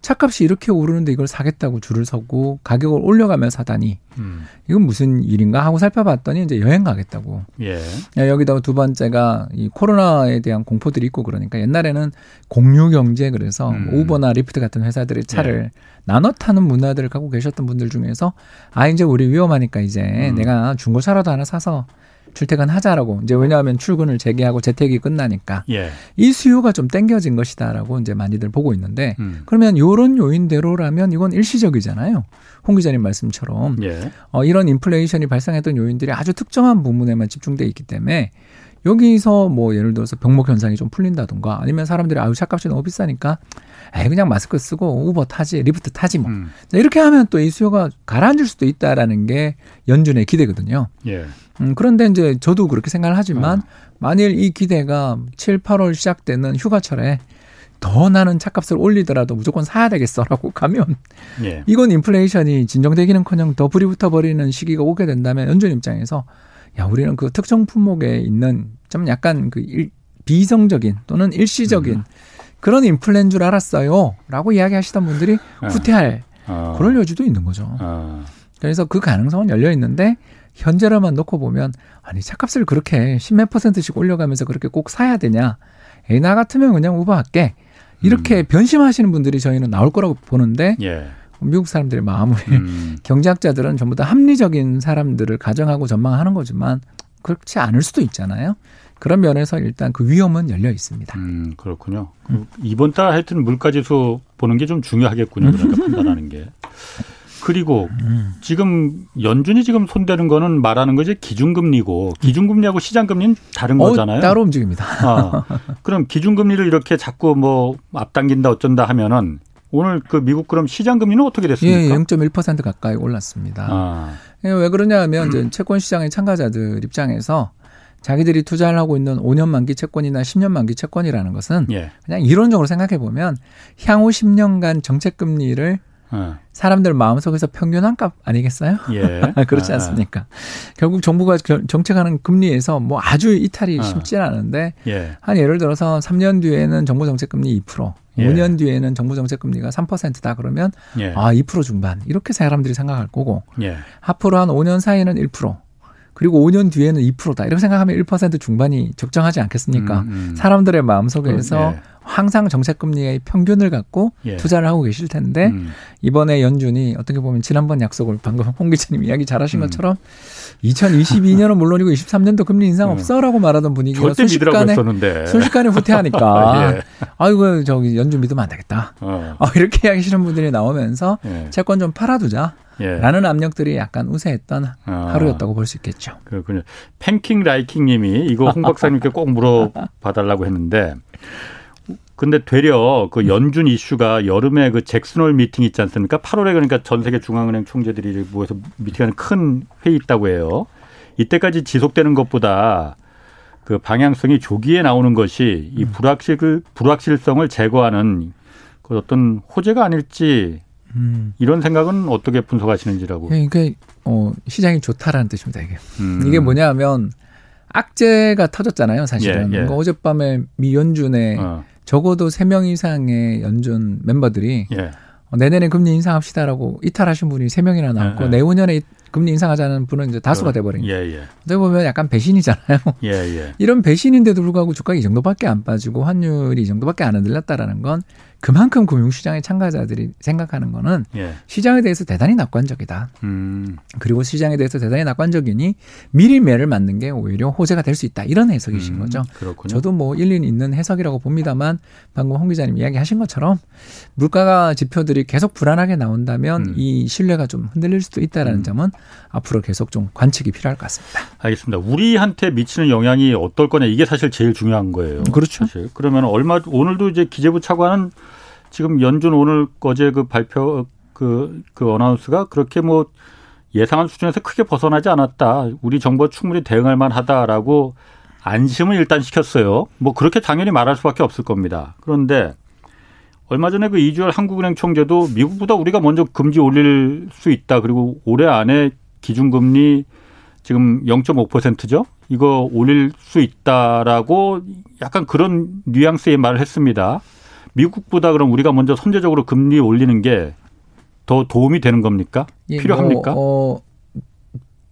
차값이 이렇게 오르는데 이걸 사겠다고 줄을 서고 가격을 올려가며 사다니 음. 이건 무슨 일인가 하고 살펴봤더니 이제 여행 가겠다고. 예. 여기다가 두 번째가 이 코로나에 대한 공포들이 있고 그러니까 옛날에는 공유 경제 그래서 음. 우버나 리프트 같은 회사들의 차를 예. 나눠 타는 문화들을 갖고 계셨던 분들 중에서 아 이제 우리 위험하니까 이제 음. 내가 중고차라도 하나 사서 출퇴근하자라고 이제 왜냐하면 출근을 재개하고 재택이 끝나니까 예. 이 수요가 좀 땡겨진 것이다라고 이제 많이들 보고 있는데 음. 그러면 요런 요인대로라면 이건 일시적이잖아요. 홍 기자님 말씀처럼 예. 어, 이런 인플레이션이 발생했던 요인들이 아주 특정한 부분에만 집중돼 있기 때문에 여기서 뭐 예를 들어서 병목 현상이 좀 풀린다던가 아니면 사람들이 아유 차값이 너무 비싸니까 에이 그냥 마스크 쓰고 우버 타지 Lyft 타지 뭐 음. 이렇게 하면 또 이 수요가 가라앉을 수도 있다라는 게 연준의 기대거든요. 예. 음, 그런데 이제 저도 그렇게 생각을 하지만 어. 만일 이 기대가 7, 8월 시작되는 휴가철에 더 나는 차값을 올리더라도 무조건 사야 되겠어라고 가면 예. 이건 인플레이션이 진정되기는커녕 더 불이 붙어버리는 시기가 오게 된다면 연준 입장에서 야 우리는 그 특정 품목에 있는 좀 약간 그 일, 비이성적인 또는 일시적인 음. 그런 인플레인 줄 알았어요 라고 이야기하시던 분들이 어. 후퇴할 어. 그럴 여지도 있는 거죠. 어. 그래서 그 가능성은 열려 있는데 현재로만 놓고 보면 아니 차값을 그렇게 십몇 퍼센트씩 올려가면서 그렇게 꼭 사야 되냐? 에이 나 같으면 그냥 Uber할게. 이렇게 음. 변심하시는 분들이 저희는 나올 거라고 보는데 예. 미국 사람들의 마음을 음. 경제학자들은 전부 다 합리적인 사람들을 가정하고 전망하는 거지만 그렇지 않을 수도 있잖아요. 그런 면에서 일단 그 위험은 열려 있습니다. 음, 그렇군요. 음. 이번 달 하여튼 물가지수 보는 게 좀 중요하겠군요. 그러니까 판단하는 게. 그리고 음. 지금 연준이 지금 손대는 거는 말하는 거지 기준금리고 기준금리하고 시장금리는 다른 어, 거잖아요. 따로 움직입니다. 아, 그럼 기준금리를 이렇게 자꾸 뭐 앞당긴다 어쩐다 하면은 오늘 그 미국 그럼 시장 금리는 어떻게 됐습니까? 예, 0.1% 가까이 올랐습니다. 아. 예, 왜 그러냐 하면 이제 채권 시장의 참가자들 입장에서 자기들이 투자를 하고 있는 5년 만기 채권이나 10년 만기 채권이라는 것은 예. 그냥 이론적으로 생각해 보면 향후 10년간 정책 금리를 어. 사람들 마음속에서 평균한 값 아니겠어요? 예. 그렇지 아, 아. 않습니까? 결국 정부가 정책하는 금리에서 뭐 아주 이탈이 아. 쉽지는 않은데 예. 한 예를 들어서 3년 뒤에는 정부 정책 금리 2%, 예. 5년 뒤에는 정부 정책 금리가 3%다 그러면 예. 아 2% 중반 이렇게 사람들이 생각할 거고 예. 앞으로 한 5년 사이에는 1%. 그리고 5년 뒤에는 2%다. 이렇게 생각하면 1% 중반이 적정하지 않겠습니까? 음, 음. 사람들의 마음속에서 예. 항상 정책금리의 평균을 갖고 예. 투자를 하고 계실 텐데 음. 이번에 연준이 어떻게 보면 지난번 약속을 방금 홍 기자님 이야기 잘하신 음. 것처럼 2022년은 물론이고 23년도 금리 인상 음. 없어라고 말하던 분위기가 순식간에 순식간에 후퇴하니까 예. 아이고 저기 연준 믿으면 안 되겠다. 어. 어, 이렇게 이야기하시는 분들이 나오면서 예. 채권 좀 팔아두자. 예. 라는 압력들이 약간 우세했던 아. 하루였다고 볼 수 있겠죠. 그렇군요. 팬킹 라이킹 님이 이거 홍 박사님께 꼭 물어봐달라고 했는데 근데 되려 그 연준 이슈가 여름에 그 잭슨홀 미팅 있지 않습니까? 8월에 그러니까 전 세계 중앙은행 총재들이 모여서 미팅하는 큰 회의 있다고 해요. 이때까지 지속되는 것보다 그 방향성이 조기에 나오는 것이 이 음. 불확실 불확실성을 제거하는 그 어떤 호재가 아닐지 음. 이런 생각은 어떻게 분석하시는지라고. 네, 그러니까 어, 시장이 좋다라는 뜻입니다 이게. 음. 이게 뭐냐면 악재가 터졌잖아요 사실은. 예, 예. 그러니까 어젯밤에 미 연준의 어. 적어도 3명 이상의 연준 멤버들이 예. 어, 내년에 금리 인상합시다라고 이탈하신 분이 3명이나 나왔고 예, 예. 내후년에 금리 인상하자는 분은 이제 다수가 돼버린 거예요. 예, 예. 어떻게 보면 약간 배신이잖아요. 예, 예. 이런 배신인데도 불구하고 주가가 이 정도밖에 안 빠지고 환율이 이 정도밖에 안 흔들렸다라는 건 그만큼 금융시장의 참가자들이 생각하는 거는 예. 시장에 대해서 대단히 낙관적이다. 음. 그리고 시장에 대해서 대단히 낙관적이니 미리 매를 맞는 게 오히려 호재가 될 수 있다. 이런 해석이신 음. 거죠. 그렇군요. 저도 뭐 일리 있는 해석이라고 봅니다만 방금 홍 기자님 이야기하신 것처럼 물가가 지표들이 계속 불안하게 나온다면 음. 이 신뢰가 좀 흔들릴 수도 있다라는 음. 점은 앞으로 계속 좀 관측이 필요할 것 같습니다. 알겠습니다. 우리한테 미치는 영향이 어떨 거냐 이게 사실 제일 중요한 거예요. 그렇죠. 사실. 그러면 얼마 오늘도 이제 기재부 차관은 지금 연준 오늘 어제 그 발표 그, 그 어나운스가 그렇게 뭐 예상한 수준에서 크게 벗어나지 않았다. 우리 정부 충분히 대응할 만하다라고 안심을 일단 시켰어요. 뭐 그렇게 당연히 말할 수밖에 없을 겁니다. 그런데 얼마 전에 그 이주열 한국은행 총재도 미국보다 우리가 먼저 금지 올릴 수 있다. 그리고 올해 안에 기준금리 지금 0.5%죠. 이거 올릴 수 있다라고 약간 그런 뉘앙스의 말을 했습니다. 미국보다 그럼 우리가 먼저 선제적으로 금리 올리는 게 더 도움이 되는 겁니까? 예, 필요합니까? 뭐, 어,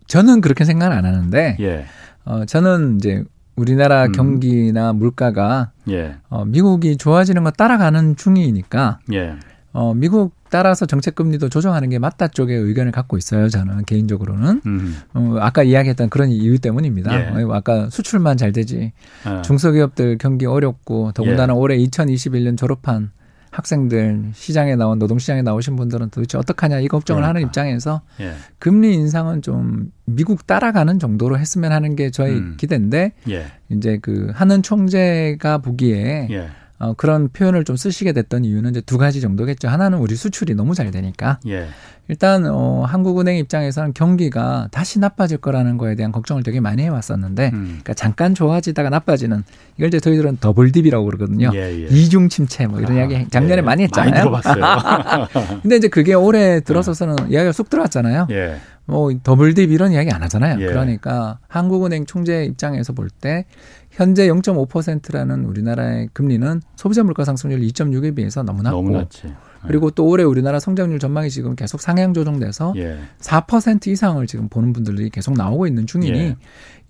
저는 그렇게 생각 안 하는데, 예. 어, 저는 이제 우리나라 음. 경기나 물가가 예. 어, 미국이 좋아지는 거 따라가는 중이니까 예. 어, 미국 따라서 정책 금리도 조정하는 게 맞다 쪽에 의견을 갖고 있어요. 저는 개인적으로는 음. 어, 아까 이야기했던 그런 이유 때문입니다. 예. 어, 아까 수출만 잘 되지 예. 중소기업들 경기 어렵고 더군다나 예. 올해 2021년 졸업한 학생들 시장에 나온 노동시장에 나오신 분들은 도대체 어떡하냐 이 걱정을 그러니까. 하는 입장에서 예. 금리 인상은 좀 미국 따라가는 정도로 했으면 하는 게 저희 음. 기대인데 예. 이제 그 하는 총재가 보기에 예. 어, 그런 표현을 좀 쓰시게 됐던 이유는 이제 두 가지 정도겠죠. 하나는 우리 수출이 너무 잘 되니까. 예. 일단 어, 한국은행 입장에서는 경기가 다시 나빠질 거라는 거에 대한 걱정을 되게 많이 해왔었는데, 음. 그러니까 잠깐 좋아지다가 나빠지는 이걸 이제 저희들은 double dip이라고 그러거든요. 예, 예. 이중 침체 뭐 이런 아, 이야기 작년에 예. 많이 했잖아요. 많이 들어봤어요. 근데 이제 그게 올해 들어서서는 이야기가 쑥 들어왔잖아요. 예. 뭐 double dip 이런 이야기 안 하잖아요. 예. 그러니까 한국은행 총재 입장에서 볼 때 현재 0.5%라는 우리나라의 금리는 소비자 물가 상승률 2.6에 비해서 너무 낮고 너무 낮지. 그리고 또 올해 우리나라 성장률 전망이 지금 계속 상향 조정돼서 예. 4% 이상을 지금 보는 분들이 계속 나오고 있는 중이니 예.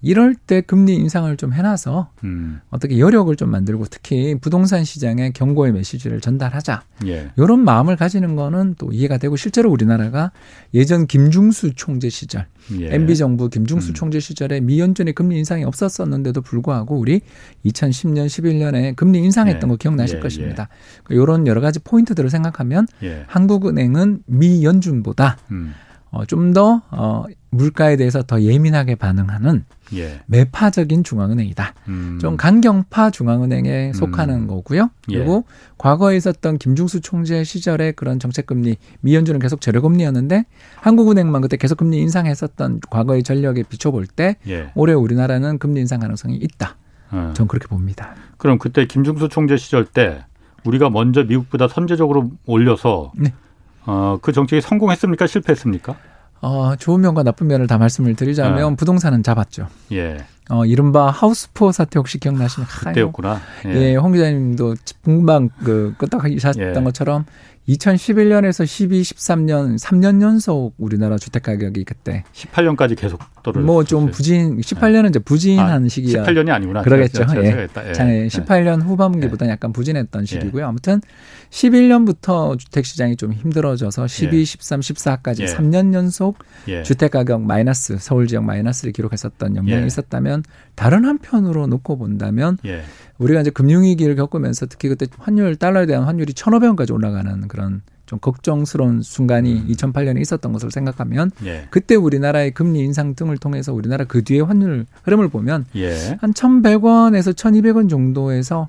이럴 때 금리 인상을 좀 해놔서 음. 어떻게 여력을 좀 만들고 특히 부동산 시장에 경고의 메시지를 전달하자. 예. 이런 마음을 가지는 거는 또 이해가 되고 실제로 우리나라가 예전 김중수 총재 시절 예. MB 정부 김중수 음. 총재 시절에 미연준의 금리 인상이 없었었는데도 불구하고 우리 2010년 11년에 금리 인상했던 예. 거 기억나실 예. 것입니다. 이런 여러 가지 포인트들을 생각하면 예. 한국은행은 미연준보다 음. 어, 좀더 어, 물가에 대해서 더 예민하게 반응하는 예. 매파적인 중앙은행이다. 음. 좀 강경파 중앙은행에 음. 속하는 음. 거고요. 예. 그리고 예. 과거에 있었던 김중수 총재 시절에 그런 정책금리 미연준은 계속 제로금리였는데 한국은행만 그때 계속 금리 인상했었던 과거의 전력에 비춰볼 때 예. 올해 우리나라는 금리 인상 가능성이 있다. 어. 전 그렇게 봅니다. 그럼 그때 김중수 총재 시절 때 우리가 먼저 미국보다 선제적으로 올려서 네. 어, 그 정책이 성공했습니까? 실패했습니까? 어, 좋은 면과 나쁜 면을 다 말씀을 드리자면 네. 부동산은 잡았죠. 예. 어, 이른바 하우스포 사태 혹시 기억나시면 그때였구나. 예, 예 홍 기자님도 금방 그 끄떡하셨던 예. 것처럼 2011년에서 12, 13년 3년 연속 우리나라 주택 가격이 그때 18년까지 계속 떨어졌 뭐좀 부진 18년은 이제 부진한 아, 시기야. 18년이 아니구나. 그러겠죠. 예. 예. 장에 18년 후반기보다 는 약간 부진했던 시기고요. 아무튼 11년부터 주택 시장이 좀 힘들어져서 12, 예. 13, 14까지 예. 3년 연속 예. 주택 가격 마이너스 서울 지역 마이너스를 기록했었던 연경이 예. 있었다면 다른 한편으로 놓고 본다면 예. 우리가 이제 금융위기를 겪으면서 특히 그때 환율 달러에 대한 환율이 1,500원까지 올라가는 그런 좀 걱정스러운 순간이 음. 2008년에 있었던 것을 생각하면 예. 그때 우리나라의 금리 인상 등을 통해서 우리나라 그 뒤에 환율 흐름을 보면 예. 한 1,100원에서 1,200원 정도에서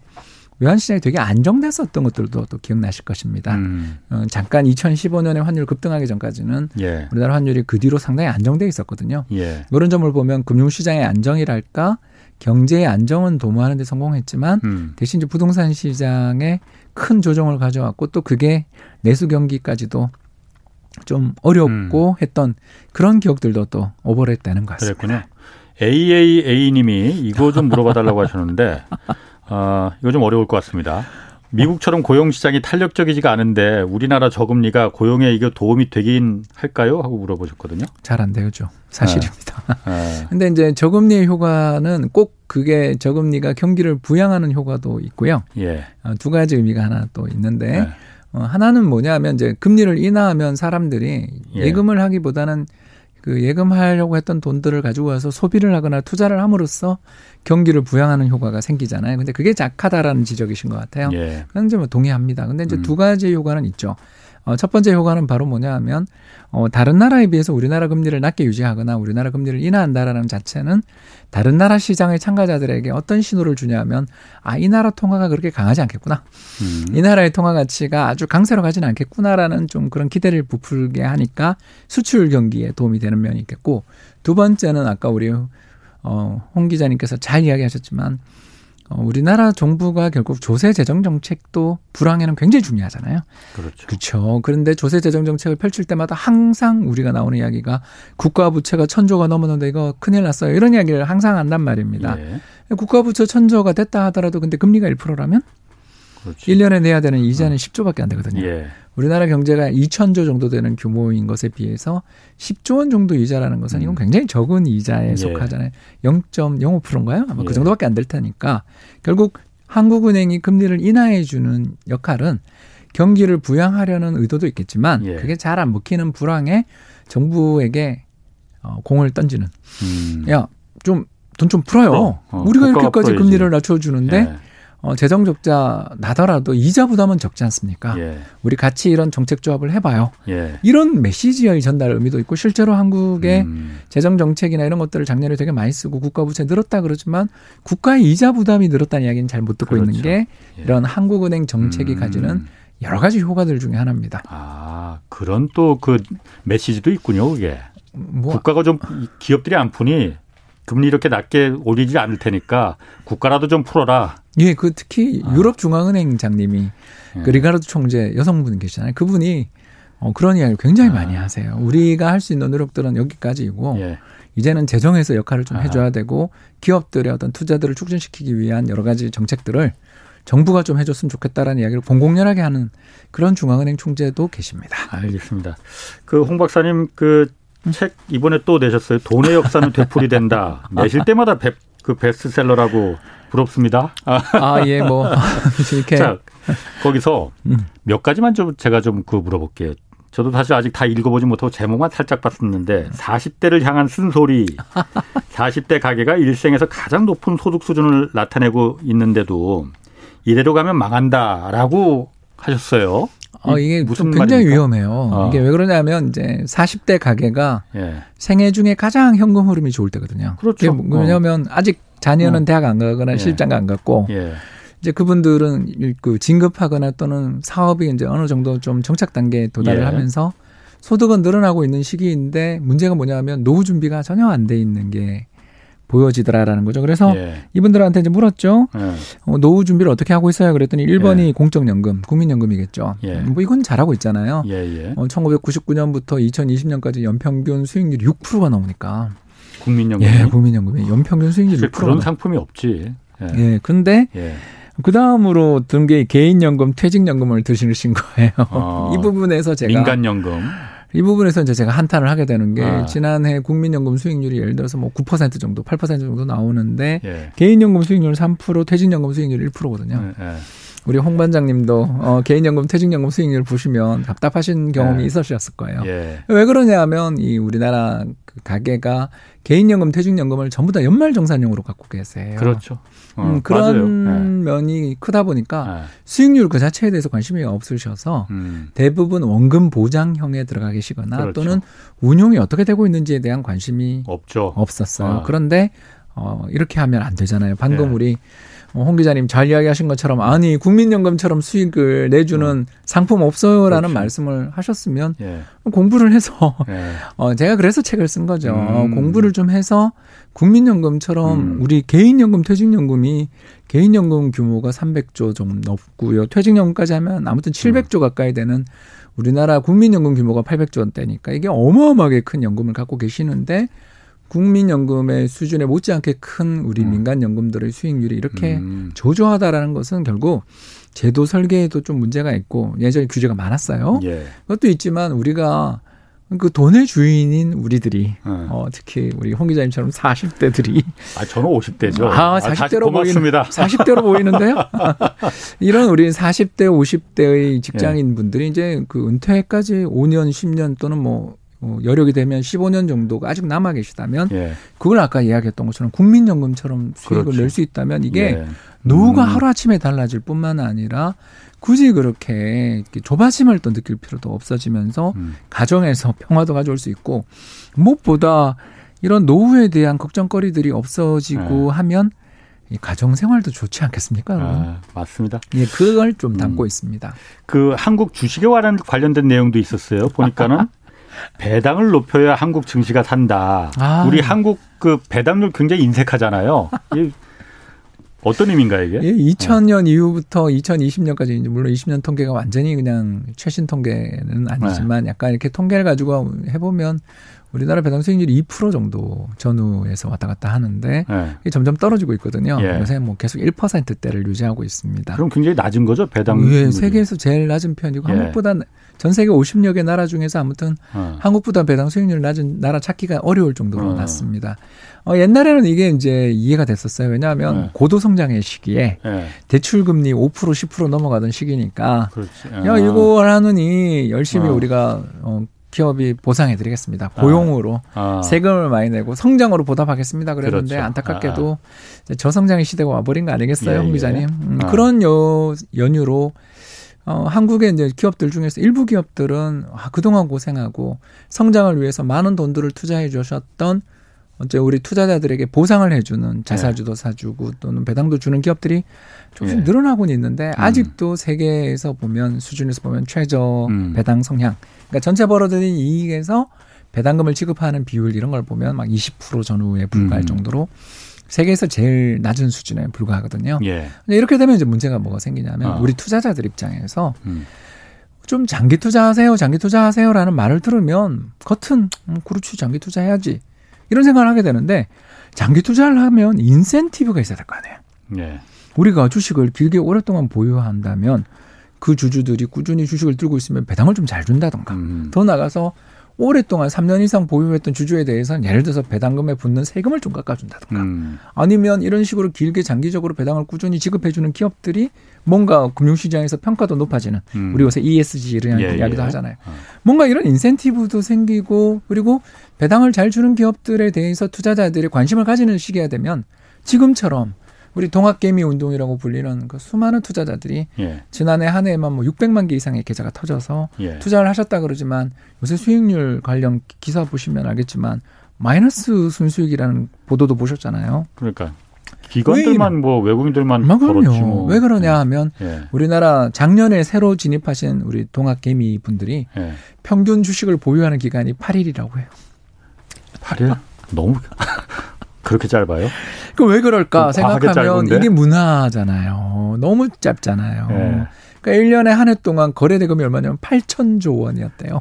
외환시장이 되게 안정됐었던 것들도 또 기억나실 것입니다. 음. 어, 잠깐 2015년에 환율 급등하기 전까지는 예. 우리나라 환율이 그 뒤로 상당히 안정돼 있었거든요. 예. 이런 점을 보면 금융시장의 안정이랄까 경제의 안정은 도모하는 데 성공했지만 음. 대신 이제 부동산 시장에 큰 조정을 가져왔고 또 그게 내수 경기까지도 좀 어렵고 음. 했던 그런 기억들도 또 오버랩되는 것 같습니다. 그랬군요. AAA님이 이거 좀 물어봐 달라고 하셨는데 어, 이거 좀 어려울 것 같습니다. 미국처럼 고용 시장이 탄력적이지가 않은데 우리나라 저금리가 고용에 이게 도움이 되긴 할까요? 하고 물어보셨거든요. 잘 안 되죠. 사실입니다. 네. 네. 근데 이제 저금리의 효과는 꼭 그게 저금리가 경기를 부양하는 효과도 있고요. 예. 어, 두 가지 의미가 하나 또 있는데 네. 어, 하나는 뭐냐면 이제 금리를 인하하면 사람들이 예. 예금을 하기보다는 그 예금하려고 했던 돈들을 가지고 와서 소비를 하거나 투자를 함으로써 경기를 부양하는 효과가 생기잖아요. 근데 그게 작하다라는 지적이신 것 같아요. 예. 그건 좀 동의합니다. 근데 이제 음. 두 가지 효과는 있죠. 어, 첫 번째 효과는 바로 뭐냐 하면 어, 다른 나라에 비해서 우리나라 금리를 낮게 유지하거나 우리나라 금리를 인하한다라는 자체는 다른 나라 시장의 참가자들에게 어떤 신호를 주냐면 아, 이 나라 통화가 그렇게 강하지 않겠구나. 음. 이 나라의 통화 가치가 아주 강세로 가지는 않겠구나라는 좀 그런 기대를 부풀게 하니까 수출 경기에 도움이 되는 면이 있겠고 두 번째는 아까 우리 어, 홍 기자님께서 잘 이야기하셨지만 어, 우리나라 정부가 결국 조세 재정 정책도 불황에는 굉장히 중요하잖아요. 그렇죠. 그렇죠. 그런데 조세 재정 정책을 펼칠 때마다 항상 우리가 나오는 이야기가 국가 부채가 천조가 넘었는데 이거 큰일 났어요. 이런 이야기를 항상 한단 말입니다. 예. 국가 부채 천조가 됐다 하더라도 근데 금리가 1%라면 그렇지. 1년에 내야 되는 이자는 어. 10조밖에 안 되거든요. 예. 우리나라 경제가 2천조 정도 되는 규모인 것에 비해서 10조 원 정도 이자라는 것은 이건 음. 굉장히 적은 이자에 예. 속하잖아요. 0.05%인가요? 아마 그 예. 그 정도밖에 안 될 테니까 결국 한국은행이 금리를 인하해 주는 역할은 경기를 부양하려는 의도도 있겠지만 예. 그게 잘 안 먹히는 불황에 정부에게 어, 공을 던지는 음. 야좀 돈좀 풀어요. 어, 어, 우리가 이렇게까지 금리를 낮춰주는데 예. 어, 재정 적자 나더라도 이자 부담은 적지 않습니까? 예. 우리 같이 이런 정책 조합을 해봐요. 예. 이런 메시지의 전달 의미도 있고 실제로 한국의 음. 재정 정책이나 이런 것들을 작년에 되게 많이 쓰고 국가 부채 늘었다 그러지만 국가의 이자 부담이 늘었다는 이야기는 잘 못 듣고 그렇죠. 있는 게 예. 이런 한국은행 정책이 음. 가지는 여러 가지 효과들 중에 하나입니다. 아 그런 또 그 메시지도 있군요, 그게. 뭐, 국가가 좀 기업들이 안 푸니 금리 이렇게 낮게 올리지 않을 테니까 국가라도 좀 풀어라. 예, 그 특히 아. 유럽 중앙은행장님이 예. 그 리가르도 총재 여성분 계시잖아요. 그분이 어, 그런 이야기를 굉장히 아. 많이 하세요. 우리가 할 수 있는 노력들은 여기까지이고 예. 이제는 재정에서 역할을 좀 해줘야 되고 기업들의 어떤 투자들을 촉진시키기 위한 여러 가지 정책들을 정부가 좀 해줬으면 좋겠다라는 이야기를 공공연하게 하는 그런 중앙은행 총재도 계십니다. 알겠습니다. 그 홍 박사님 그 책 이번에 또 내셨어요. 돈의 역사는 되풀이된다. 내실 때마다 배, 그 베스트셀러라고 부럽습니다. 아, 예, 뭐. 이렇게. 자, 거기서 음. 몇 가지만 좀 제가 좀 그 물어볼게요. 저도 사실 아직 다 읽어보지 못하고 제목만 살짝 봤었는데 40대를 향한 쓴소리 40대 가계가 일생에서 가장 높은 소득 수준을 나타내고 있는데도 이대로 가면 망한다라고 하셨어요. 어, 이게 무슨 굉장히 말입니까? 위험해요. 어. 이게 왜 그러냐면 이제 40대 가게가 예. 생애 중에 가장 현금 흐름이 좋을 때거든요. 그렇죠. 뭐 왜냐하면 어. 아직 자녀는 어. 대학 안 가거나 예. 실장 안 갔고 예. 이제 그분들은 그 진급하거나 또는 사업이 이제 어느 정도 좀 정착 단계에 도달을 예. 하면서 소득은 늘어나고 있는 시기인데 문제가 뭐냐면 노후 준비가 전혀 안 돼 있는 게 보여지더라라는 거죠. 그래서 예. 이분들한테 이제 물었죠. 예. 어, 노후 준비를 어떻게 하고 있어요? 그랬더니 1번이 예. 공적연금, 국민연금이겠죠. 예. 뭐 이건 잘하고 있잖아요. 예, 예. 어, 1999년부터 2020년까지 연평균 수익률이 6%가 넘으니까. 국민연금. 예, 국민연금이 연평균 수익률이 6%. 그런 상품이 없지. 예. 예 근데 그 다음으로 든 게 개인연금, 퇴직연금을 드시는 거예요. 어, 이 부분에서 제가 민간연금. 이 부분에서 이제 제가 한탄을 하게 되는 게 아. 지난해 국민연금 수익률이 예를 들어서 뭐 9% 정도, 8% 정도 나오는데 예. 개인연금 수익률 3%, 퇴직연금 수익률 1%거든요. 예. 예. 우리 홍 반장님도 어, 개인연금, 퇴직연금 수익률 보시면 답답하신 경험이 예. 있으셨을 거예요. 예. 왜 그러냐면 이 우리나라 그 가게가 개인연금, 퇴직연금을 전부 다 연말정산용으로 갖고 계세요. 그렇죠. 어, 음, 그런 네. 면이 크다 보니까 네. 수익률 그 자체에 대해서 관심이 없으셔서 음. 대부분 원금 보장형에 들어가 계시거나 그렇죠. 또는 운용이 어떻게 되고 있는지에 대한 관심이 없죠. 없었어요. 아. 그런데 어, 이렇게 하면 안 되잖아요. 방금 네. 우리 어, 홍 기자님 잘 이야기하신 것처럼 아니 국민연금처럼 수익을 내주는 어. 상품 없어요라는 그렇죠. 말씀을 하셨으면 예. 공부를 해서 예. 어, 제가 그래서 책을 쓴 거죠. 음. 공부를 좀 해서 국민연금처럼 음. 우리 개인연금, 퇴직연금이 개인연금 규모가 300조 좀 넘고요. 퇴직연금까지 하면 아무튼 700조 음. 가까이 되는 우리나라 국민연금 규모가 800조 원대니까 이게 어마어마하게 큰 연금을 갖고 계시는데 국민연금의 수준에 못지않게 큰 우리 음. 민간연금들의 수익률이 이렇게 음. 저조하다라는 것은 결국 제도 설계에도 좀 문제가 있고 예전에 규제가 많았어요. 예. 그것도 있지만 우리가 그 돈의 주인인 우리들이 음. 어, 특히 우리 홍 기자님처럼 40대들이 아 저는 50대죠. 아 40대로 아, 보이는 40대로 보이는데요. 이런 우리 40대 50대의 직장인 분들이 이제 그 은퇴까지 5년 10년 또는 뭐 어, 여력이 되면 15년 정도가 아직 남아 계시다면 예. 그걸 아까 이야기했던 것처럼 국민연금처럼 수익을 그렇죠. 낼수 있다면 이게 예. 노후가 음. 하루아침에 달라질 뿐만 아니라 굳이 그렇게 조바심을 또 느낄 필요도 없어지면서 음. 가정에서 평화도 가져올 수 있고 무엇보다 이런 노후에 대한 걱정거리들이 없어지고 네. 하면 이 가정 생활도 좋지 않겠습니까? 아, 맞습니다. 예, 그걸 좀 담고 음. 있습니다. 그 한국 주식에 관련된 내용도 있었어요. 보니까는 배당을 높여야 한국 증시가 산다. 아. 우리 한국 그 배당률 굉장히 인색하잖아요. 어떤 의미인가 이게? 예, 2000년 네. 이후부터 2020년까지 이제 물론 20년 통계가 완전히 그냥 최신 통계는 아니지만 네. 약간 이렇게 통계를 가지고 해보면 우리나라 배당 수익률이 2% 정도 전후에서 왔다 갔다 하는데 네. 점점 떨어지고 있거든요. 예. 요새 뭐 계속 1%대를 유지하고 있습니다. 그럼 굉장히 낮은 거죠 배당? 예, 세계에서 제일 낮은 편이고 예. 한국보다 전 세계 50여 개 나라 중에서 아무튼 어. 한국보다 배당 수익률 낮은 나라 찾기가 어려울 정도로 어. 낮습니다. 어, 옛날에는 이게 이제 이해가 됐었어요. 왜냐하면 네. 고도 성장의 시기에 네. 대출 금리 5% 10% 넘어가던 시기니까 그렇지. 야 아. 이걸 하느니 열심히 어. 우리가 어, 기업이 보상해드리겠습니다. 아. 고용으로 아. 아. 세금을 많이 내고 성장으로 보답하겠습니다. 그랬는데 그렇죠. 안타깝게도 아. 저성장의 시대가 와버린 거 아니겠어요, 예, 홍 기자님? 예. 음, 아. 그런 여, 연유로 어, 한국의 이제 기업들 중에서 일부 기업들은 아, 그동안 고생하고 성장을 위해서 많은 돈들을 투자해 주셨던 어째 우리 투자자들에게 보상을 해주는 자사주도 예. 사주고 또는 배당도 주는 기업들이 조금씩 예. 늘어나고는 있는데 음. 아직도 세계에서 보면 수준에서 보면 최저 음. 배당 성향 그러니까 전체 벌어들인 이익에서 배당금을 지급하는 비율 이런 걸 보면 막 20% 전후에 불과할 음. 정도로 세계에서 제일 낮은 수준에 불과하거든요. 예. 근데 이렇게 되면 이제 문제가 뭐가 생기냐면 어. 우리 투자자들 입장에서 음. 좀 장기 투자하세요, 장기 투자하세요라는 말을 들으면 겉은 음, 그렇지 장기 투자해야지 이런 생각을 하게 되는데 장기 투자를 하면 인센티브가 있어야 될 거 아니에요. 예. 우리가 주식을 길게 오랫동안 보유한다면 그 주주들이 꾸준히 주식을 들고 있으면 배당을 좀 잘 준다던가 음. 더 나가서 오랫동안 3년 이상 보유했던 주주에 대해서는 예를 들어서 배당금에 붙는 세금을 좀 깎아준다든가 음. 아니면 이런 식으로 길게 장기적으로 배당을 꾸준히 지급해주는 기업들이 뭔가 금융시장에서 평가도 높아지는 음. 우리 요새 ESG 이런 예, 이야기도 예. 하잖아요. 어. 뭔가 이런 인센티브도 생기고 그리고 배당을 잘 주는 기업들에 대해서 투자자들이 관심을 가지는 시기가 되면 지금처럼 우리 동학개미 운동이라고 불리는 그 수많은 투자자들이 예. 지난해 한 해에만 뭐 600만 개 이상의 계좌가 터져서 예. 투자를 하셨다 그러지만 요새 수익률 관련 기사 보시면 알겠지만 마이너스 순수익이라는 보도도 보셨잖아요. 그러니까 기관들만 뭐 외국인들만 뭐 그렇지 뭐. 왜 그러냐 하면 예. 우리나라 작년에 새로 진입하신 우리 동학개미 분들이 예. 평균 주식을 보유하는 기간이 8일이라고 해요. 8일? 너무 그렇게 짧아요? 그왜 그럴까 생각하면 이게 문화잖아요. 너무 짧잖아요. 네. 그러니까 1년에 한 해 동안 거래 대금이 얼마냐면 8천조 원이었대요.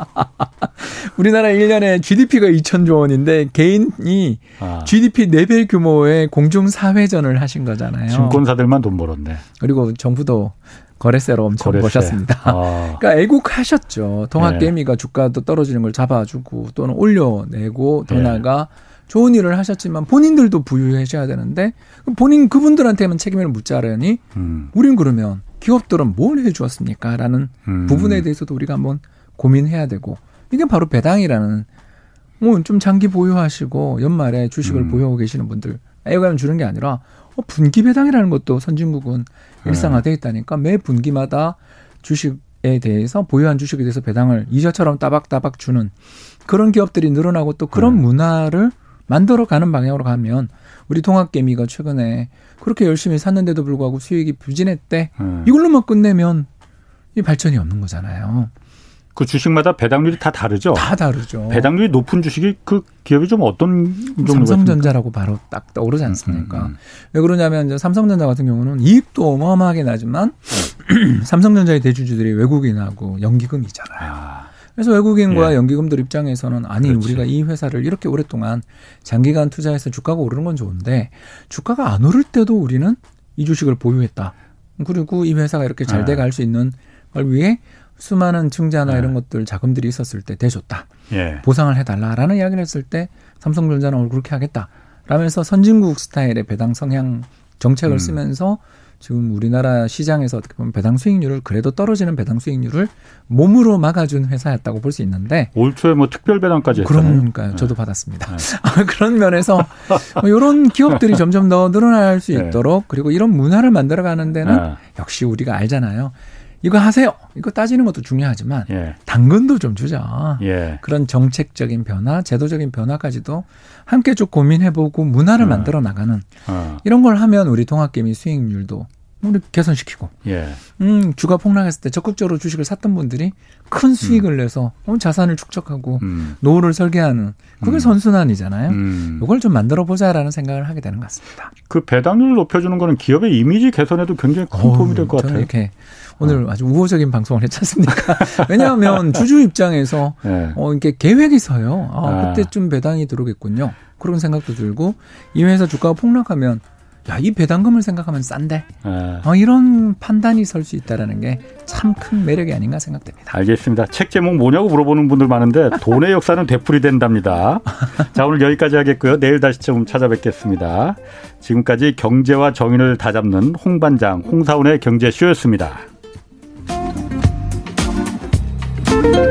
우리나라 1년에 GDP가 2천조 원인데 개인이 아. GDP 4배 규모의 공중사회전을 하신 거잖아요. 증권사들만 돈 벌었네. 그리고 정부도 거래세로 엄청 거래세. 버셨습니다. 아. 그러니까 애국하셨죠. 동학개미가 네. 주가도 떨어지는 걸 잡아주고 또는 올려내고 더 네. 나아가 좋은 일을 하셨지만 본인들도 부유해셔야 되는데 본인 그분들한테만 책임을 묻자라니 음. 우린 그러면 기업들은 뭘 해주었습니까? 라는 음. 부분에 대해서도 우리가 한번 고민해야 되고 이게 바로 배당이라는 뭐 좀 장기 보유하시고 연말에 주식을 음. 보유하고 계시는 분들 애가면 주는 게 아니라 어, 분기 배당이라는 것도 선진국은 네. 일상화돼 있다니까 매 분기마다 주식에 대해서 보유한 주식에 대해서 배당을 이자처럼 따박따박 주는 그런 기업들이 늘어나고 또 그런 네. 문화를 만들어 가는 방향으로 가면 우리 통합개미가 최근에 그렇게 열심히 샀는데도 불구하고 수익이 부진했대. 음. 이걸로만 끝내면 이 발전이 없는 거잖아요. 그 주식마다 배당률이 다 다르죠. 다 다르죠. 배당률이 높은 주식이 그 기업이 좀 어떤 종류가 삼성전자라고 바로 딱 떠오르지 않습니까? 음, 음, 음. 왜 그러냐면 이제 삼성전자 같은 경우는 이익도 어마어마하게 나지만 삼성전자의 대주주들이 외국인하고 연기금이잖아요. 아. 그래서 외국인과 예. 연기금들 입장에서는 아니 그렇지. 우리가 이 회사를 이렇게 오랫동안 장기간 투자해서 주가가 오르는 건 좋은데 주가가 안 오를 때도 우리는 이 주식을 보유했다. 그리고 이 회사가 이렇게 잘 예. 돼갈 수 있는 걸 위해 수많은 증자나 예. 이런 것들 자금들이 있었을 때 대줬다. 예. 보상을 해달라라는 이야기를 했을 때 삼성전자는 오늘 그렇게 하겠다. 라면서 선진국 스타일의 배당 성향 정책을 음. 쓰면서 지금 우리나라 시장에서 어떻게 보면 배당 수익률을 그래도 떨어지는 배당 수익률을 몸으로 막아준 회사였다고 볼 수 있는데 올 초에 뭐 특별 배당까지 했잖아요. 그러니까요. 저도 네. 받았습니다. 네. 그런 면에서 뭐 이런 기업들이 점점 더 늘어날 수 네. 있도록 그리고 이런 문화를 만들어가는 데는 네. 역시 우리가 알잖아요. 이거 하세요. 이거 따지는 것도 중요하지만 예. 당근도 좀 주자. 예. 그런 정책적인 변화, 제도적인 변화까지도 함께 쭉 고민해보고 문화를 어. 만들어 나가는 어. 이런 걸 하면 우리 통합개미 수익률도 우리 개선시키고. 예. 음, 주가 폭락했을 때 적극적으로 주식을 샀던 분들이 큰 수익을 음. 내서 어, 자산을 축적하고 음. 노후를 설계하는 그게 음. 선순환이잖아요. 음. 이걸 좀 만들어 보자라는 생각을 하게 되는 것 같습니다. 그 배당률을 높여주는 거는 기업의 이미지 개선에도 굉장히 큰 도움이 될 것 같아요. 이렇게 오늘 어. 아주 우호적인 방송을 했지 않습니까? 왜냐하면 주주 입장에서 네. 어, 이게 계획이 서요. 아, 아, 그때쯤 배당이 들어오겠군요. 그런 생각도 들고 이 회사 주가가 폭락하면 야, 이 배당금을 생각하면 싼데. 네. 어, 이런 판단이 설 수 있다라는 게 참 큰 매력이 아닌가 생각됩니다. 알겠습니다. 책 제목 뭐냐고 물어보는 분들 많은데 돈의 역사는 되풀이 된답니다. 자, 오늘 여기까지 하겠고요. 내일 다시 좀 찾아뵙겠습니다. 지금까지 경제와 정의를 다잡는 홍반장 홍사운의 경제쇼였습니다. thank you.